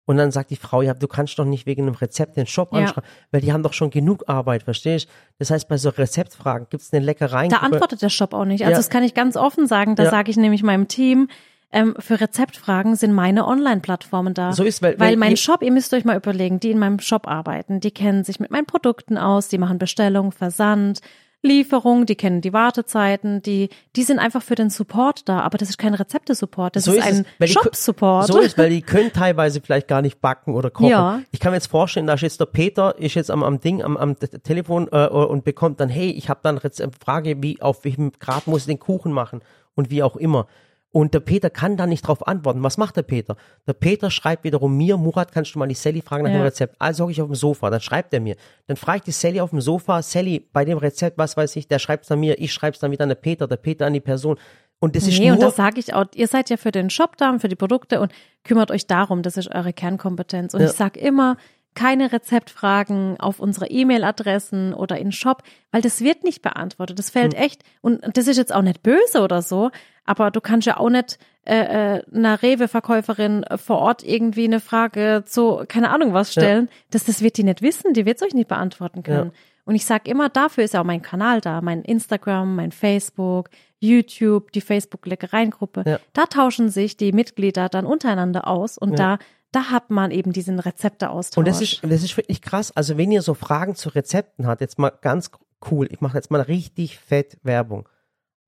Und dann sagt die Frau, ja, du kannst doch nicht wegen einem Rezept den Shop ja. anschreiben, weil die haben doch schon genug Arbeit, verstehst du? Das heißt, bei so Rezeptfragen gibt es eine Leckereien. Da antwortet der Shop auch nicht. Also ja. das kann ich ganz offen sagen. Da ja. sage ich nämlich meinem Team, ähm, für Rezeptfragen sind meine Online-Plattformen da. So ist, weil, weil mein Shop, ihr müsst euch mal überlegen, die in meinem Shop arbeiten, die kennen sich mit meinen Produkten aus, die machen Bestellung, Versand, Lieferung, die kennen die Wartezeiten, die, die sind einfach für den Support da, aber das ist kein Rezepte-Support, das so ist, ist ein Shop-Support. So ist, weil die können teilweise vielleicht gar nicht backen oder kochen. Ja. Ich kann mir jetzt vorstellen, da ist jetzt der Peter, ist jetzt am, am Ding, am, am Telefon äh, und bekommt dann, hey, ich habe dann eine Frage, wie, auf welchem Grad muss ich den Kuchen machen und wie auch immer. Und der Peter kann da nicht drauf antworten. Was macht der Peter? Der Peter schreibt wiederum mir, Murat, kannst du mal die Sally fragen nach ja. dem Rezept? Also hocke ich auf dem Sofa, dann schreibt er mir. Dann frage ich die Sally auf dem Sofa, Sally, bei dem Rezept, was weiß ich, der schreibt es an mir, ich schreibe es dann wieder an der Peter, der Peter an die Person. Und das ist nee, nur und das sage ich auch, ihr seid ja für den Shop da für die Produkte und kümmert euch darum, das ist eure Kernkompetenz. Und ja. ich sag immer, keine Rezeptfragen auf unsere E-Mail-Adressen oder in Shop, weil das wird nicht beantwortet. Das fällt hm. echt, und das ist jetzt auch nicht böse oder so, aber du kannst ja auch nicht äh, äh einer Rewe-Verkäuferin vor Ort irgendwie eine Frage zu, keine Ahnung was stellen. Ja. Das, das wird die nicht wissen, die wird es euch nicht beantworten können. Ja. Und ich sage immer, dafür ist ja auch mein Kanal da, mein Instagram, mein Facebook, YouTube, die Facebook-Leckereien-Gruppe. Ja. Da tauschen sich die Mitglieder dann untereinander aus und da da hat man eben diesen Rezepteaustausch. Und das ist, das ist wirklich krass. Also wenn ihr so Fragen zu Rezepten habt, jetzt mal ganz cool, ich mache jetzt mal richtig fett Werbung.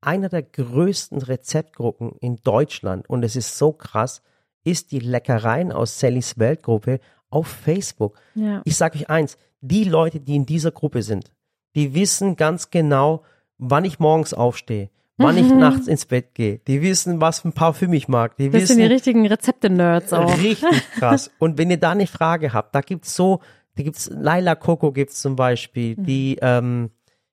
Einer der größten Rezeptgruppen in Deutschland, und es ist so krass, ist die Leckereien aus Sallys Weltgruppe auf Facebook. Ja. Ich sage euch eins, die Leute, die in dieser Gruppe sind, die wissen ganz genau, wann ich morgens aufstehe wann ich mhm. nachts ins Bett gehe. Die wissen, was für ein Parfüm ich mag. Die das wissen, sind die richtigen Rezepte-Nerds auch. Richtig krass. Und wenn ihr da eine Frage habt, da gibt's so, da gibt's Laila Coco gibt's zum Beispiel, mhm. die ähm,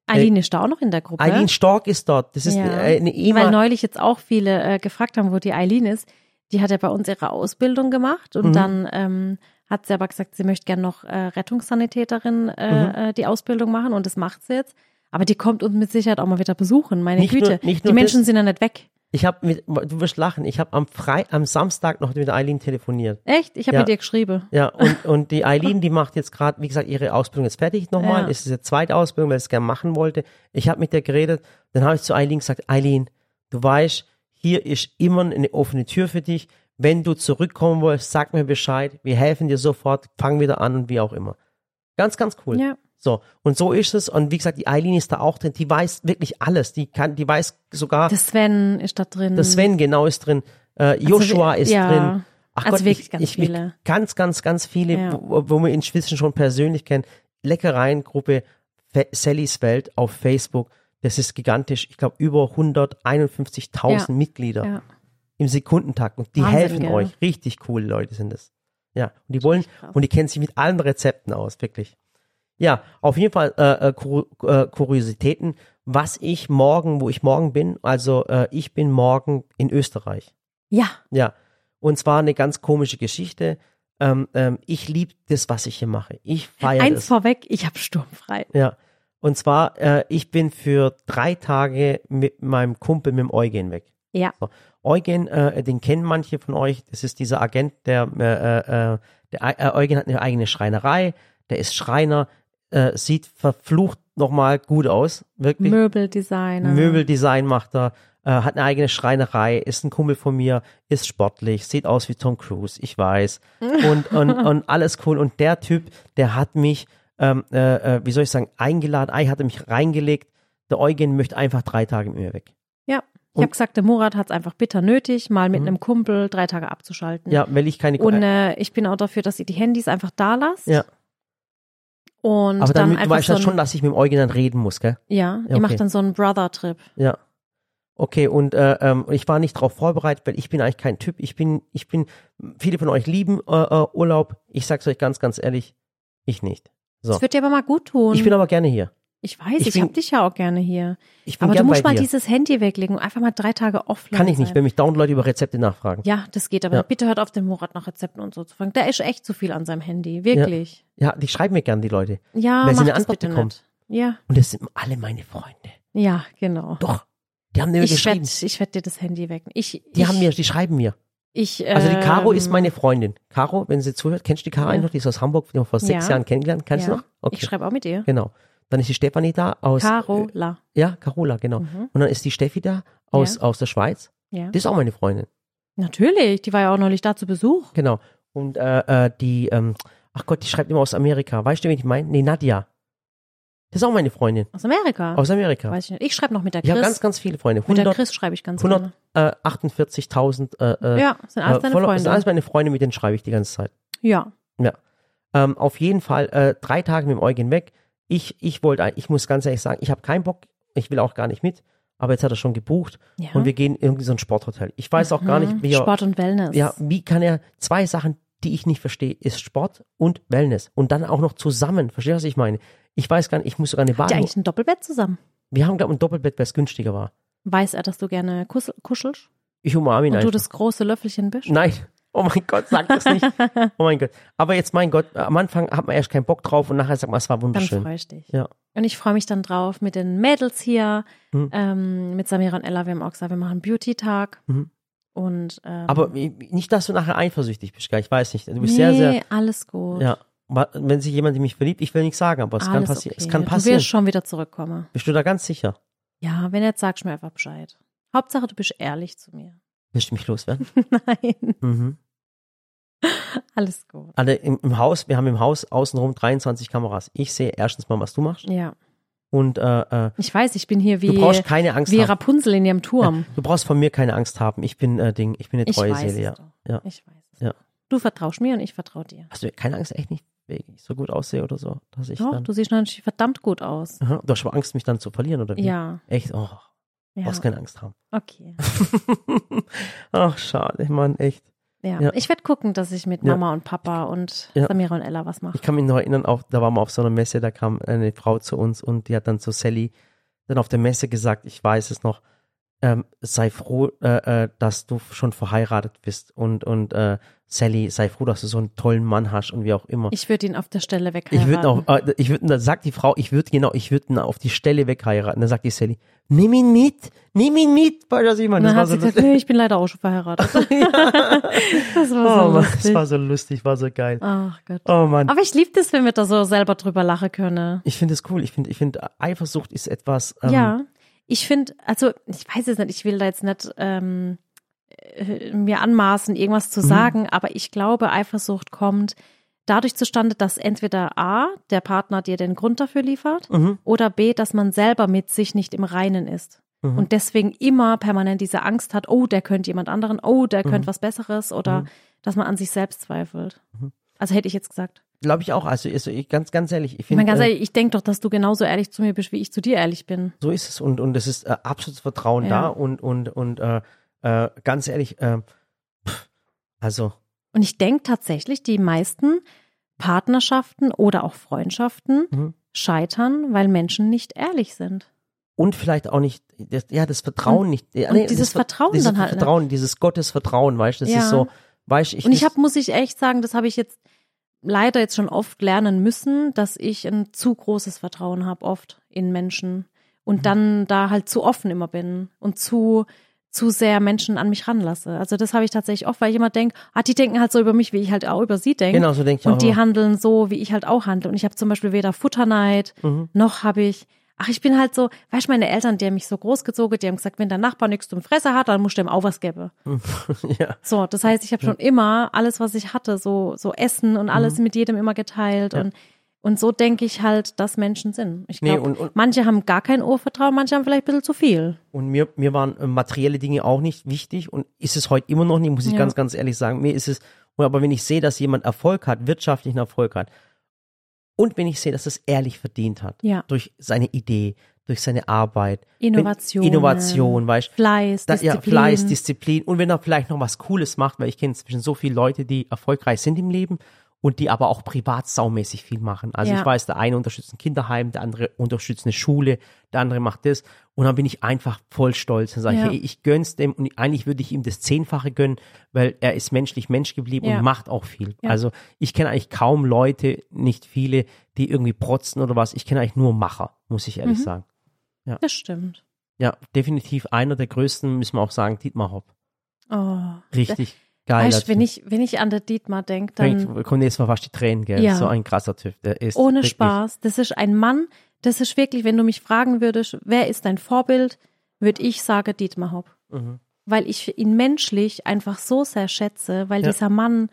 Eileen ist da auch noch in der Gruppe. Eileen Stork ist dort. Das ist ja. eine, eine Weil neulich jetzt auch viele äh, gefragt haben, wo die Eileen ist. Die hat ja bei uns ihre Ausbildung gemacht und Mhm. dann ähm, hat sie aber gesagt, sie möchte gerne noch äh, Rettungssanitäterin äh, Mhm. äh, die Ausbildung machen und das macht sie jetzt. Aber die kommt uns mit Sicherheit auch mal wieder besuchen, meine Nicht nur- Güte. nicht die nur Menschen das- sind ja nicht weg. Ich habe mit, du wirst lachen, ich habe am Frei, am Samstag noch mit Eileen telefoniert. Echt? Ich habe Ja. mit ihr geschrieben. Ja, und, und die Eileen, die macht jetzt gerade, wie gesagt, ihre Ausbildung jetzt fertig nochmal. Ja. Es ist ihre zweite Ausbildung, weil sie es gerne machen wollte. Ich habe mit der geredet, dann habe ich zu Eileen gesagt, Eileen, du weißt, hier ist immer eine offene Tür für dich. Wenn du zurückkommen willst, sag mir Bescheid. Wir helfen dir sofort, fang wieder an und wie auch immer. Ganz, ganz cool. Ja. So, und so ist es. Und wie gesagt, die Eileen ist da auch drin. Die weiß wirklich alles. Die kann, die weiß sogar, Der Sven ist da drin. der Sven genau ist drin. Äh, Joshua ist ja. drin. Ach Also Gott, wirklich ich, ganz ich, viele. Ganz, ganz, ganz viele, Ja. wo, wo wir inzwischen schon persönlich kennen. Leckereiengruppe Sallys Welt auf Facebook. Das ist gigantisch. Ich glaube, über 151.000 Ja. Mitglieder im Sekundentakt. Und die Wahnsinn, helfen gell? euch. Richtig coole Leute sind es. Ja. Und die wollen, und die kennen sich mit allen Rezepten aus, wirklich. Ja, auf jeden Fall äh, äh, äh, Kuriositäten, was ich morgen, wo ich morgen bin, also äh, ich bin morgen in Österreich. ja. Ja, und zwar eine ganz komische Geschichte. Ähm, ähm, ich liebe das, was ich hier mache. Ich feiere Eins das. vorweg, ich habe sturmfrei. Ja, und zwar, äh, ich bin für drei Tage mit meinem Kumpel, mit dem Eugen weg. Ja. So. Eugen, äh, den kennen manche von euch. Das ist dieser Agent, der, äh, äh, der äh, Eugen hat eine eigene Schreinerei. Der ist Schreiner, äh, sieht verflucht nochmal gut aus, wirklich. Möbeldesigner. Möbeldesign macht er, äh, hat eine eigene Schreinerei, ist ein Kumpel von mir, ist sportlich, sieht aus wie Tom Cruise, ich weiß. Und, und, und alles cool. Und der Typ, der hat mich, ähm, äh, äh, wie soll ich sagen, eingeladen, eigentlich hat er mich reingelegt. Der Eugen möchte einfach drei Tage mit mir weg. Ja. Ich habe gesagt, der Murat hat es einfach bitter nötig, mal mit einem Kumpel drei Tage abzuschalten. Mhm. Ja, weil ich keine Und äh, ich bin auch dafür, dass ihr die Handys einfach da lasst. Ja. Und Aber dann damit, du weißt so ein, schon, dass ich mit dem Eugen dann reden muss, gell? ja, ihr okay. macht dann so einen Brother-Trip. Ja. Okay, und äh, ähm, ich war nicht darauf vorbereitet, weil ich bin eigentlich kein Typ. Ich bin, ich bin, viele von euch lieben äh, äh, Urlaub. Ich sag's euch ganz, ganz ehrlich, ich nicht. So. Das wird dir aber mal gut tun. Ich bin aber gerne hier. Ich weiß, ich ich, bin- hab dich ja auch gerne hier. Ich bin Aber du musst mal dir. dieses Handy weglegen und einfach mal drei Tage offline Kann ich nicht, sein. wenn mich dauernd Leute über Rezepte nachfragen. Ja, das geht, aber Ja. bitte hört auf, den Murat nach Rezepten und so zu fragen. Der ist echt zu viel an seinem Handy, wirklich. Ja, die schreiben mir gern, die Leute. Ja, Weil sie eine Antwort bekommen. Ja, Und das sind alle meine Freunde. ja, genau. Doch. Die haben mir ich geschrieben. werde ich werd dir das Handy weg. Ich, Die ich, haben mir, die schreiben mir. ich, Also die Caro ähm, ist meine Freundin. Caro, wenn sie zuhört, kennst du die Caro Ja. noch? Die ist aus Hamburg, die haben wir vor sechs Ja. Jahren kennengelernt. Kennst ja. du noch? Okay. Ich schreibe auch mit dir. Genau. Dann ist die Stefanie da aus. Carola. Ja, Carola, genau. Mhm. Und dann ist die Steffi da aus, Ja. aus der Schweiz. Ja. Die ist auch meine Freundin. Natürlich, die war ja auch neulich da zu Besuch. Genau. Und äh, äh, die, ähm, ach Gott, die schreibt immer aus Amerika. Weißt du, wen ich meine? Nee, Nadja. Das ist auch meine Freundin. Aus Amerika. Aus Amerika. Weiß ich nicht. Ich schreibe noch mit der Ich habe Chris. ganz, ganz viele Freunde. mit der 100, Chris schreibe ich ganz gerne. 148.000 äh, äh, Ja, sind alles äh, deine Follower. Das Freunde. sind alles meine Freunde, mit denen schreibe ich die ganze Zeit. ja. Ähm, auf jeden Fall äh, drei Tage mit dem Eugen weg. Ich, ich wollte, ich muss ganz ehrlich sagen, ich habe keinen Bock. Ich will auch gar nicht mit. Aber jetzt hat er schon gebucht ja. und wir gehen irgendwie so ein Sporthotel. Ich weiß auch gar Mhm. nicht, wie er, Sport und Wellness. ja, wie kann er zwei Sachen, die ich nicht verstehe, ist Sport und Wellness und dann auch noch zusammen. Verstehst du, was ich meine? Ich weiß gar nicht, ich muss sogar eine Habt ihr eigentlich ein Doppelbett zusammen? Wir haben glaube ich ein Doppelbett, weil es günstiger war. Weiß er, dass du gerne kus kuschelst? Ich umarme ihn Und du einfach. das große Löffelchen bist? Nein. Oh mein Gott, sag das nicht. Oh mein Gott. Aber jetzt, mein Gott, am Anfang hat man erst keinen Bock drauf und nachher sagt man, es war Dann wunderschön. freue ich dich. Ja. Und ich freue mich dann drauf mit den Mädels hier, Mhm. ähm, mit Samira und Ella. Wir haben auch gesagt, wir machen Beauty-Tag. Mhm. Und, ähm, Aber nicht, dass du nachher eifersüchtig bist, ich weiß nicht. Du bist nee, sehr, sehr, alles gut. ja. Wenn sich jemand in mich verliebt, ich will nichts sagen, aber es kann alles passieren. okay. Es kann Du passieren. wirst schon wieder zurückkommen. Bist du da ganz sicher? Ja, wenn jetzt sagst du mir einfach Bescheid. Hauptsache, du bist ehrlich zu mir. Willst du mich loswerden? Nein, mhm. alles gut. Alle im, im Haus, wir haben im Haus außenrum 23 Kameras. Ich sehe erstens mal, was du machst. Ja, Und äh, äh, ich weiß, ich bin hier du wie, brauchst keine Angst wie haben. Rapunzel in ihrem Turm. Du brauchst von mir keine Angst haben. Ich bin äh, Ding, ich bin eine treue Seele, ja. Ja. Ich weiß es. Ja. Du vertraust mir und ich vertraue dir. Hast du keine Angst, echt nicht, weil ich so gut aussehe oder so? Dass ich Doch, dann, du siehst natürlich verdammt gut aus. Aha, du hast aber Angst, mich dann zu verlieren, oder wie? Ja, Echt? Oh, ja. brauchst keine Angst haben. Okay. Ach, schade, Mann, echt. Ja. Ja. Ich werde gucken, dass ich mit Ja. Mama und Papa und Ja. Samira und Ella was mache. Ich kann mich noch erinnern, auf, da waren wir auf so einer Messe, da kam eine Frau zu uns und die hat dann zu Sally dann auf der Messe gesagt, ich weiß es noch, ähm, sei froh, äh, äh, dass du schon verheiratet bist und und äh, Sally, sei froh, dass du so einen tollen Mann hast und wie auch immer. Ich würde ihn auf der Stelle Ich wegheiraten. würde auch, äh, ich würde, dann sagt die Frau, ich würde genau, ich würde ihn auf die Stelle wegheiraten. Dann sagt die Sally, nimm ihn mit, nimm ihn mit, weil das ich dann das war so gesagt, nee, ich bin leider auch schon verheiratet. das war so Oh Mann, lustig. das war so lustig, war so geil. Ach Gott. Oh Mann. Aber ich liebe das, wenn wir da so selber drüber lachen können. Ich finde es cool. Ich finde, ich finde, Eifersucht ist etwas. Ähm, ja. Ich finde, also ich weiß es nicht, ich will da jetzt nicht ähm, äh, mir anmaßen, irgendwas Mhm. zu sagen, aber ich glaube, Eifersucht kommt dadurch zustande, dass entweder A, der Partner dir den Grund dafür liefert, Mhm. oder B, dass man selber mit sich nicht im Reinen ist. Mhm. Und deswegen immer permanent diese Angst hat, oh, der könnte jemand anderen, oh, der Mhm. könnte was Besseres oder Mhm. dass man an sich selbst zweifelt. Mhm. Also hätte ich jetzt gesagt. Glaube ich auch. Also, also ich, ganz, ganz ehrlich, ich Ich finde, meine, ganz äh, ich denke doch, dass du genauso ehrlich zu mir bist, wie ich zu dir ehrlich bin. so ist es. Und, und es ist äh, absolutes Vertrauen Ja. da. Und, und, und äh, äh, ganz ehrlich, äh, also, Und ich denke tatsächlich, die meisten Partnerschaften oder auch Freundschaften Mhm. scheitern, weil Menschen nicht ehrlich sind. und vielleicht auch nicht, das, ja, das Vertrauen nicht. Ja, und nee, dieses das Ver- Vertrauen dieses dann halt, ne? Vertrauen, dieses Gottesvertrauen, weißt du, das Ja. ist so, weißt ich, Und ich habe, muss ich echt sagen, das habe ich jetzt leider jetzt schon oft lernen müssen, dass ich ein zu großes Vertrauen habe, oft in Menschen. Und Mhm. dann da halt zu offen immer bin und zu, zu sehr Menschen an mich ranlasse. Also das habe ich tatsächlich oft, weil ich immer denke, ah, die denken halt so über mich, wie ich halt auch über sie denke. genau so denke ich auch. Und die handeln so, wie ich halt auch handle. Und ich habe zum Beispiel weder Futterneid, Mhm. noch habe ich, ach, ich bin halt so, weißt du, meine Eltern, die haben mich so großgezogen, die haben gesagt, wenn der Nachbar nichts zum Fresse hat, dann musst du ihm auch was geben. ja. So, das heißt, ich habe schon immer alles, was ich hatte, so, so Essen und alles mit jedem immer geteilt. Mhm. Ja. Und, und so denke ich halt, dass Menschen sind. Ich Nee, glaube, und- manche haben gar kein Urvertrauen, manche haben vielleicht ein bisschen zu viel. Und mir, mir waren äh, materielle Dinge auch nicht wichtig und ist es heute immer noch nicht, muss ich Ja. ganz, ganz ehrlich sagen. Mir ist es, aber wenn ich sehe, dass jemand Erfolg hat, wirtschaftlichen Erfolg hat, und wenn ich sehe, dass es ehrlich verdient hat, Ja. durch seine Idee, durch seine Arbeit, Innovation. wenn, Innovation, weißt Fleiß, da, Disziplin. ja, Fleiß, Disziplin und wenn er vielleicht noch was Cooles macht, weil ich kenne inzwischen so viele Leute, die erfolgreich sind im Leben und die aber auch privat saumäßig viel machen. Also Ja. ich weiß, der eine unterstützt ein Kinderheim, der andere unterstützt eine Schule, der andere macht das und dann bin ich einfach voll stolz und sage, Ja. hey, ich gönn's dem und eigentlich würde ich ihm das Zehnfache gönnen, weil er ist menschlich Mensch geblieben Ja. und macht auch viel. Ja. Also ich kenne eigentlich kaum Leute, nicht viele, die irgendwie protzen oder was. Ich kenne eigentlich nur Macher, muss ich ehrlich Mhm. sagen. Das stimmt. Ja, definitiv einer der größten, müssen wir auch sagen, Dietmar Hopp. Oh. Richtig geil. Weißt, wenn ich, wenn ich an der Dietmar denke, dann kommen jetzt mal fast die Tränen, gell? Ja. So ein krasser Typ. Der ist ohne wirklich, Spaß. Das ist ein Mann, das ist wirklich, wenn du mich fragen würdest, wer ist dein Vorbild, würde ich sagen Dietmar Hopp. Mhm. Weil ich ihn menschlich einfach so sehr schätze, weil Ja. dieser Mann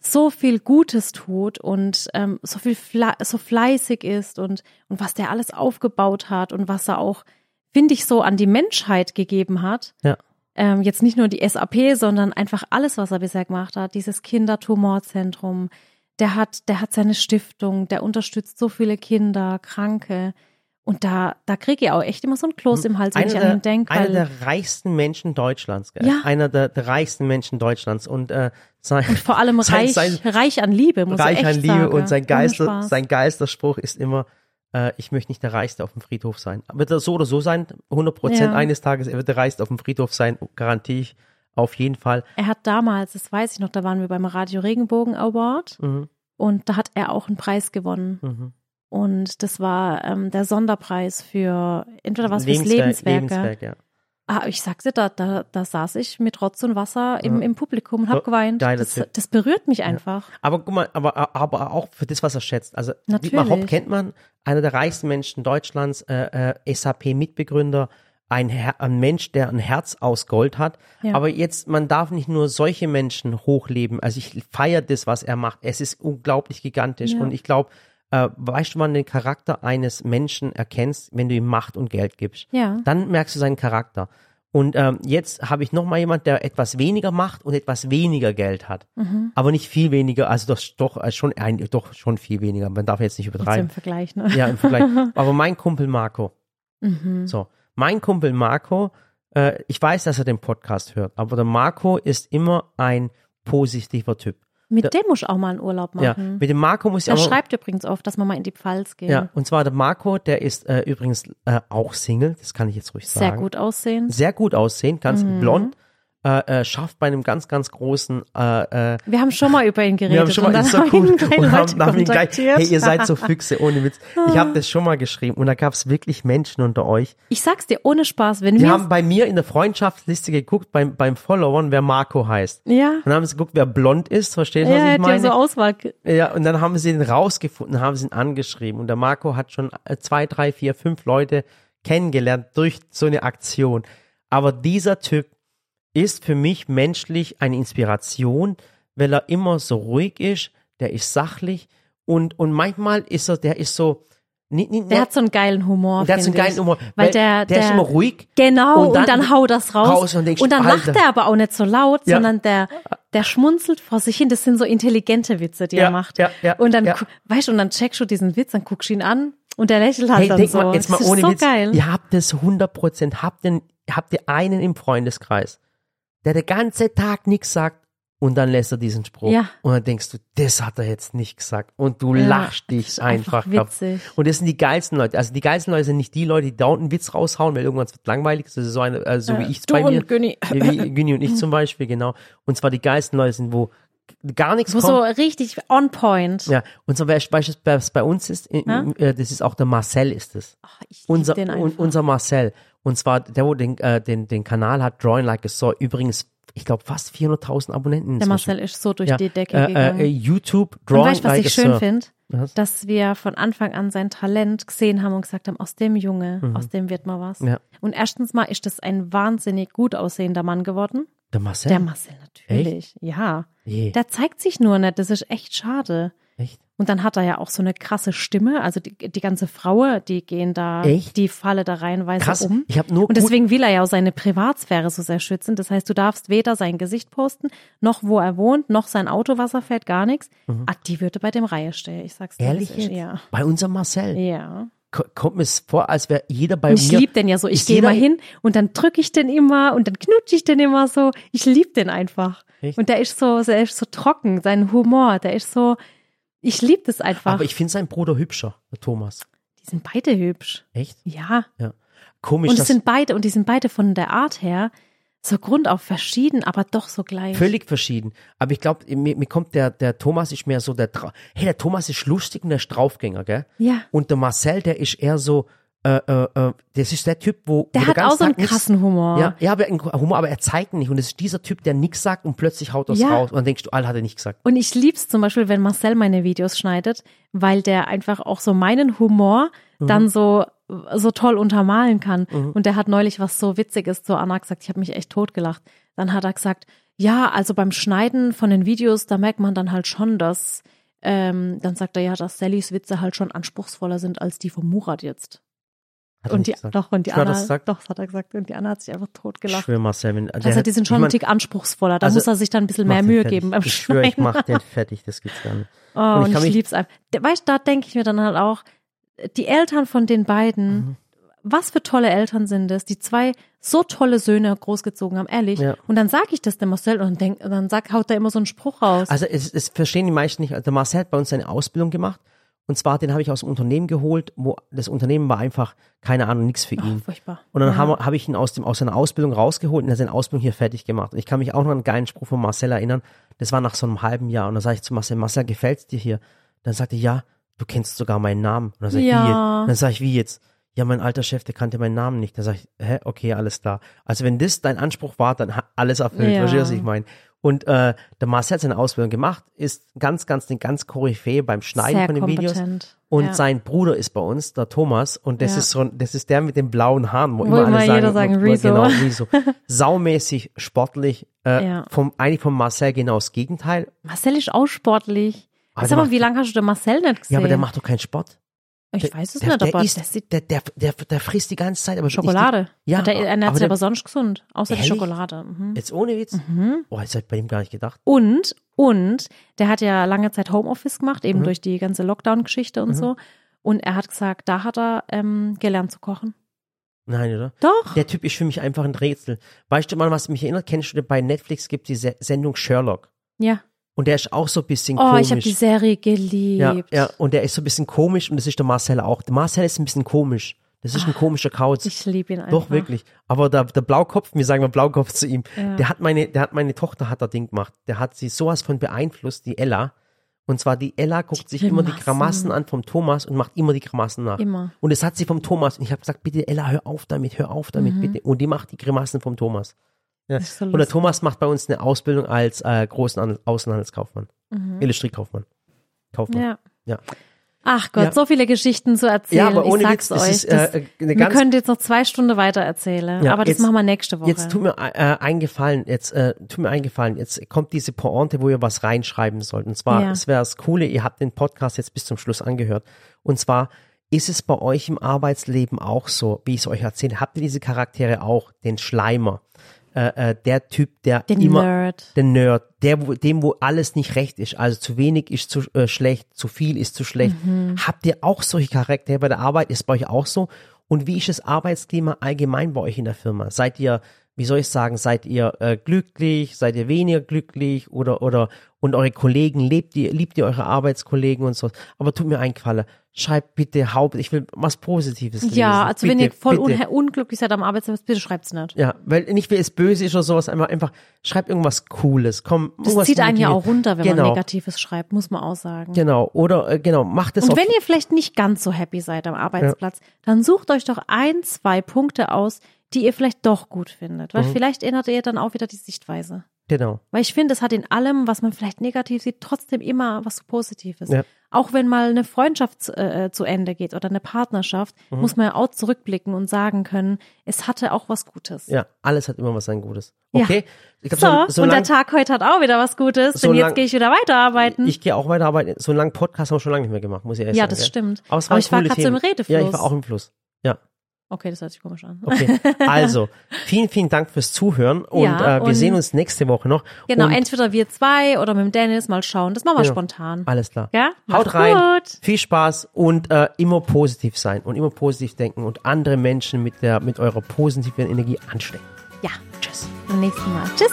so viel Gutes tut und ähm, so viel Fle so fleißig ist und, und was der alles aufgebaut hat und was er auch, finde ich, so an die Menschheit gegeben hat. Ja. Ähm, jetzt nicht nur die SAP, sondern einfach alles, was er bisher gemacht hat. Dieses Kindertumorzentrum, der hat, der hat seine Stiftung, der unterstützt so viele Kinder, Kranke. Und da, da kriege ich auch echt immer so einen Kloß im Hals, wenn Einer ich an ihn denke. einer der reichsten Menschen Deutschlands, gell? Ja. Einer der, der reichsten Menschen Deutschlands und äh, sein, Und vor allem reich, sein- reich an Liebe, muss reich ich echt an Liebe sagen. und sein Geister, sein Geisterspruch ist immer, äh, ich möchte nicht der Reichste auf dem Friedhof sein. Wird er so oder so sein, 100 Prozent Ja. eines Tages, er wird der Reichste auf dem Friedhof sein, garantiere ich auf jeden Fall. Er hat damals, das weiß ich noch, da waren wir beim Radio Regenbogen Award Mhm. und da hat er auch einen Preis gewonnen. Mhm. Und das war ähm, der Sonderpreis für entweder was fürs Lebenswerk, Lebenswerke. Lebenswerk, ja. Ah, ich sagte, da, da, da saß ich mit Rotz und Wasser im, Ja. im Publikum und hab So, geweint. Das, das berührt mich einfach. Aber guck mal, aber, aber auch für das, was er schätzt. Also Natürlich. Dietmar Hopp kennt man, einer der reichsten Menschen Deutschlands, äh, äh, SAP-Mitbegründer, ein, Her ein Mensch, der ein Herz aus Gold hat. Ja. Aber jetzt, man darf nicht nur solche Menschen hochleben. Also ich feiere das, was er macht. Es ist unglaublich gigantisch. Ja. Und ich glaube, äh, weißt du, wann du den Charakter eines Menschen erkennst, wenn du ihm Macht und Geld gibst? Ja. Dann merkst du seinen Charakter. Und ähm, jetzt habe ich noch mal jemand, der etwas weniger macht und etwas weniger Geld hat, Mhm. aber nicht viel weniger. Also das doch äh, schon ein, doch schon viel weniger. Man darf jetzt nicht Jetzt übertreiben. im Vergleich, ne? Ja, im Vergleich. Aber mein Kumpel Marco. Mhm. So, mein Kumpel Marco. Äh, ich weiß, dass er den Podcast hört, aber der Marco ist immer ein positiver Typ. Mit dem muss ich auch mal einen Urlaub Ja, machen. mit dem Marco muss ich Der auch mal, schreibt übrigens oft, dass wir mal in die Pfalz gehen. ja, und zwar der Marco, der ist äh, übrigens äh, auch Single, das kann ich jetzt ruhig Sehr sagen. gut aussehen. Sehr gut aussehen, ganz Mhm. blond, äh, äh, schafft bei einem ganz, ganz großen äh, äh, Wir haben schon mal über ihn geredet. Wir haben schon mal, ist so cool. Und haben, haben ihn gleich, hey, ihr seid so Füchse, ohne Witz. Ich habe das schon mal geschrieben und da gab es wirklich Menschen unter euch. Ich sag's dir, ohne Spaß, wenn wir haben bei mir in der Freundschaftsliste geguckt, beim, beim Followern, wer Marco heißt. ja, Und dann haben sie geguckt, wer blond ist, verstehst du, was ja, ich die haben meine? so Auswahl. Ja, und dann haben sie ihn rausgefunden, haben sie ihn angeschrieben. Und der Marco hat schon äh, zwei, drei, vier, fünf Leute kennengelernt durch so eine Aktion. Aber dieser Typ ist für mich menschlich eine Inspiration, weil er immer so ruhig ist, der ist sachlich und, und manchmal ist er, der ist so, nicht, nicht, Der hat so einen geilen Humor. der hat so einen geilen. Humor, Weil der, der, ist immer ruhig. Genau, Und und dann dann, haut das raus. raus und denkst, dann lacht Alter. er aber auch nicht so laut, Ja. sondern der, der schmunzelt vor sich hin. Das sind so intelligente Witze, die Ja, er macht. ja, ja, und dann, ja. weißt du, und dann checkst du diesen Witz, dann guckst du ihn an und der lächelt halt Hey, dann denk so. mal, jetzt mal das ist ohne so Witz. geil. Ihr habt das 100 Prozent. Habt habt ihr einen im Freundeskreis, der den ganzen Tag nichts sagt und dann lässt er diesen Spruch. Ja. Und dann denkst du, das hat er jetzt nicht gesagt. Und du Ja, lachst dich einfach, einfach ab. witzig. Und das sind die geilsten Leute. Also die geilsten Leute sind nicht die Leute, die dauernd einen Witz raushauen, weil irgendwann wird langweilig. Das ist so eine, äh, so wie ich du bei mir. und Günni. Wie Günni und ich zum Beispiel, genau. Und zwar die geilsten Leute sind, wo gar nichts Wo kommt. so richtig on point. Ja, und so beispielsweise was bei uns ist, in, Ja? äh, das ist auch der Marcel ist es. Ach, ich lieb Unser, den un, einfach. unser Marcel. Und zwar der, wo den, äh, den, den Kanal hat, Drawing Like a Saw. Übrigens, ich glaube, fast 400.000 Abonnenten der. Marcel ist so durch ja, die Decke äh, gegangen. Äh, YouTube, und Drawing weißt du, was Like ich schön finde? Dass wir von Anfang an sein Talent gesehen haben und gesagt haben, aus dem Junge, aus dem wird mal was. Mhm. Ja. Und erstens mal ist das ein wahnsinnig gut aussehender Mann geworden. Der Marcel? Der Marcel natürlich. Ja. Je, Der zeigt sich nur nicht. Das ist echt schade. echt? Und dann hat er ja auch so eine krasse Stimme. Also die, die ganze Frau, die gehen da, Echt? die falle da reihenweise Krass. um. Ich habe nur Und deswegen will er ja auch seine Privatsphäre so sehr schützen. Das heißt, du darfst weder sein Gesicht posten, noch wo er wohnt, noch sein Auto, was er fährt, gar nichts. Ah, die würde bei dem Reihe stehen. Ich sag's dir. Mhm. ehrlich jetzt? Ja. Bei unserem Marcel. Ja. Ko- Kommt mir es vor, als wäre jeder bei ich mir. lieb den ja so. Ich gehe mal hin und dann drücke ich den immer und dann knutsche ich den immer so. Ich lieb den einfach. Echt? Und der ist so, der ist so trocken, sein Humor, der ist so, ich lieb das einfach. Aber ich finde seinen Bruder hübscher, der Thomas. die sind beide hübsch. Echt? Ja. Komisch, Und es sind beide, und die sind beide von der Art her so grundauf verschieden, aber doch so gleich. völlig verschieden. Aber ich glaube, mir, mir kommt der, der Thomas ist mehr so der, Trau- hey, der Thomas ist lustig und der ist Draufgänger, gell? Ja. Und der Marcel, der ist eher so, äh, äh, äh, das ist der Typ, wo Der wo hat auch so einen krassen Humor. Ja, ja, aber einen Humor, aber er zeigt nicht. Und es ist dieser Typ, der nichts sagt und plötzlich haut das Ja. raus. Und dann denkst du, all hat er nicht gesagt. Und ich lieb's zum Beispiel, wenn Marcel meine Videos schneidet, weil der einfach auch so meinen Humor Mhm. dann so so toll untermalen kann. Und der hat neulich was so Witziges zu Anna gesagt. Ich habe mich echt totgelacht. Dann hat er gesagt, ja, also beim Schneiden von den Videos, da merkt man dann halt schon, dass ähm, dann sagt er ja, dass Sallys Witze halt schon anspruchsvoller sind als die von Murat jetzt. Hat Und die, gesagt. doch, und die Anna, das doch, das hat er gesagt. Und die Anna hat sich einfach Ich totgelacht. schwöre, Marcel, wenn, Also die sind schon ich mein, ein Tick anspruchsvoller. Da also, muss er sich dann ein bisschen mehr Mühe fertig. geben beim Ich schwöre, ich mach den fertig, das gibt's gar nicht. Oh, Und und ich ich, mich- lieb's einfach. Weißt du, da denke ich mir dann halt auch, die Eltern von den beiden, Mhm. was für tolle Eltern sind es, die zwei so tolle Söhne großgezogen haben, ehrlich. Ja. Und dann sage ich das dem Marcel und denk, dann sag, haut er immer so einen Spruch raus. Also es, es verstehen die meisten nicht. Also der Marcel hat bei uns seine Ausbildung gemacht. Und zwar, den habe ich aus dem Unternehmen geholt, wo das Unternehmen war einfach, keine Ahnung, nichts für ihn. oh, furchtbar. Und dann ja. habe hab ich ihn aus, dem, aus seiner Ausbildung rausgeholt und er hat seine Ausbildung hier fertig gemacht. Und ich kann mich auch noch an einen geilen Spruch von Marcel erinnern. Das war nach so einem halben Jahr. Und dann sage ich zu Marcel, Marcel, gefällt's dir hier? Dann sagte er, ja, du kennst sogar meinen Namen. Und dann sage ich, Ja. wie dann sage ich, wie jetzt? Ja, mein alter Chef, der kannte meinen Namen nicht. Dann sage ich, hä, okay, alles klar. Also wenn das dein Anspruch war, dann alles erfüllt. Ja. Verstehst du, was ich meine? Und äh, der Marcel hat seine Ausbildung gemacht, ist ganz, ganz, den ganz Koryphäe beim Schneiden Sehr von den Videos. kompetent. Und ja. sein Bruder ist bei uns, der Thomas, und das Ja. ist so, ein- das ist der mit den blauen Haaren, wo, Wo immer alle sagen, jeder sagen, Rezo. Genau, Rezo. Saumäßig, sportlich, äh, Ja. vom, eigentlich vom Marcel genau das Gegenteil. Marcel ist auch sportlich. Aber Sag mal, wie lange hast du den Marcel nicht gesehen? Ja, aber der macht doch keinen Sport. Ich der, weiß es der, nicht, der aber isst, der sieht der, der, der, der frisst die ganze Zeit, aber Schokolade. Ja, der ernährt sich der- aber sonst gesund, außer die Ehrlich? Schokolade. Mhm. Die, jetzt ohne Witz. Oh, das hätte ich bei ihm gar nicht gedacht. Und, und, der hat ja lange Zeit Homeoffice gemacht, Mhm. eben durch die ganze Lockdown-Geschichte und so. Und er hat gesagt, da hat er ähm, gelernt zu kochen. Nein, oder? Doch. Der Typ ist für mich einfach ein Rätsel. Weißt du mal, was mich erinnert? Kennst du, bei Netflix gibt die Se Sendung Sherlock. Ja. Und der ist auch so ein bisschen Oh, komisch. ich habe die Serie geliebt. ja, ja, und der ist so ein bisschen komisch und das ist der Marcel auch. Der Marcel ist ein bisschen komisch. Das ist ein komischer Kauz. Ah, Ich liebe ihn einfach. Doch, wirklich. Aber der, der Blaukopf, wir sagen mal Blaukopf zu ihm, der hat meine, der hat meine Tochter hat er Ding gemacht. Der hat sie sowas von beeinflusst, die Ella. Und zwar die Ella guckt sich immer die Grimassen. Grimassen an vom Thomas und macht immer die Grimassen nach. Immer. Und das hat sie vom Thomas. Und ich habe gesagt, bitte Ella, hör auf damit, hör auf damit, bitte. Und die macht die Grimassen vom Thomas. Ja. Mhm. so und der. Thomas macht bei uns eine Ausbildung als äh, großen An- Außenhandelskaufmann. Industriekaufmann. Kaufmann. Mhm. Ja. Ja. Ach Gott, Ja. so viele Geschichten zu erzählen. Ja, aber ohne ich Witz, sag's das euch. ist, das, äh, eine wir können jetzt noch zwei Stunden weiter erzählen, Ja, aber das jetzt- machen wir nächste Woche. Jetzt tut mir äh, eingefallen, jetzt äh, tut mir eingefallen, jetzt kommt diese Pointe, wo ihr was reinschreiben sollt. Und zwar, es wäre das Coole, ihr habt den Podcast jetzt bis zum Schluss angehört. Und zwar, ist es bei euch im Arbeitsleben auch so, wie ich es euch erzähle? Habt ihr diese Charaktere auch? Den Schleimer, äh, äh, der Typ, der Den immer, Nerd. der Nerd, der, wo, dem, wo alles nicht recht ist. Also zu wenig ist zu äh, schlecht, zu viel ist zu schlecht. Mhm. Habt ihr auch solche Charaktere bei der Arbeit? Ist bei euch auch so? Und wie ist das Arbeitsklima allgemein bei euch in der Firma? Seid ihr, wie soll ich sagen, seid ihr äh, glücklich? Seid ihr weniger glücklich? Oder, oder, und eure Kollegen, lebt ihr, liebt ihr eure Arbeitskollegen und so? Aber tut mir einen Gefallen. Schreibt bitte Haupt, ich will was Positives lesen. ja, also wenn ihr Bitte, voll bitte. unha- unglücklich seid am Arbeitsplatz, bitte schreibt's nicht. Ja, weil nicht, weil es böse ist oder sowas, einfach, einfach, schreibt irgendwas Cooles, komm, Das zieht einen ja auch runter, wenn genau, man Negatives schreibt, muss man auch sagen. Genau, oder, äh, genau, macht es Und wenn ihr vielleicht nicht ganz so happy seid am Arbeitsplatz, dann sucht euch doch ein, zwei Punkte aus, die ihr vielleicht doch gut findet. Mhm. Weil vielleicht ändert ihr dann auch wieder die Sichtweise. genau, Weil ich finde, es hat in allem, was man vielleicht negativ sieht, trotzdem immer was Positives. Ja. Auch wenn mal eine Freundschaft zu- äh, zu Ende geht oder eine Partnerschaft, Mhm. muss man ja auch zurückblicken und sagen können, es hatte auch was Gutes. ja, alles hat immer was sein Gutes. Ja. Okay? Ich glaub, So, so, und lang, der Tag heute hat auch wieder was Gutes, so denn lang- jetzt gehe ich wieder weiterarbeiten. ich gehe auch weiterarbeiten, so einen langen Podcast haben wir schon lange nicht mehr gemacht, muss ich ehrlich Ja, sagen. das gell? stimmt. Aber, es Aber ich war grad so im. Redefluss. Ja, ich war auch im Fluss. Ja, okay, das hört sich komisch an. okay. Also, vielen, vielen Dank fürs Zuhören und Ja, äh, wir und- sehen uns nächste Woche noch. Genau, und, entweder wir zwei oder mit dem Dennis mal schauen. Das machen wir Genau. spontan. Alles klar. Ja? Haut Macht's rein. gut. Viel Spaß und äh, immer positiv sein und immer positiv denken und andere Menschen mit der mit eurer positiven Energie anstecken. Ja, Tschüss. beim nächsten Mal. Tschüss.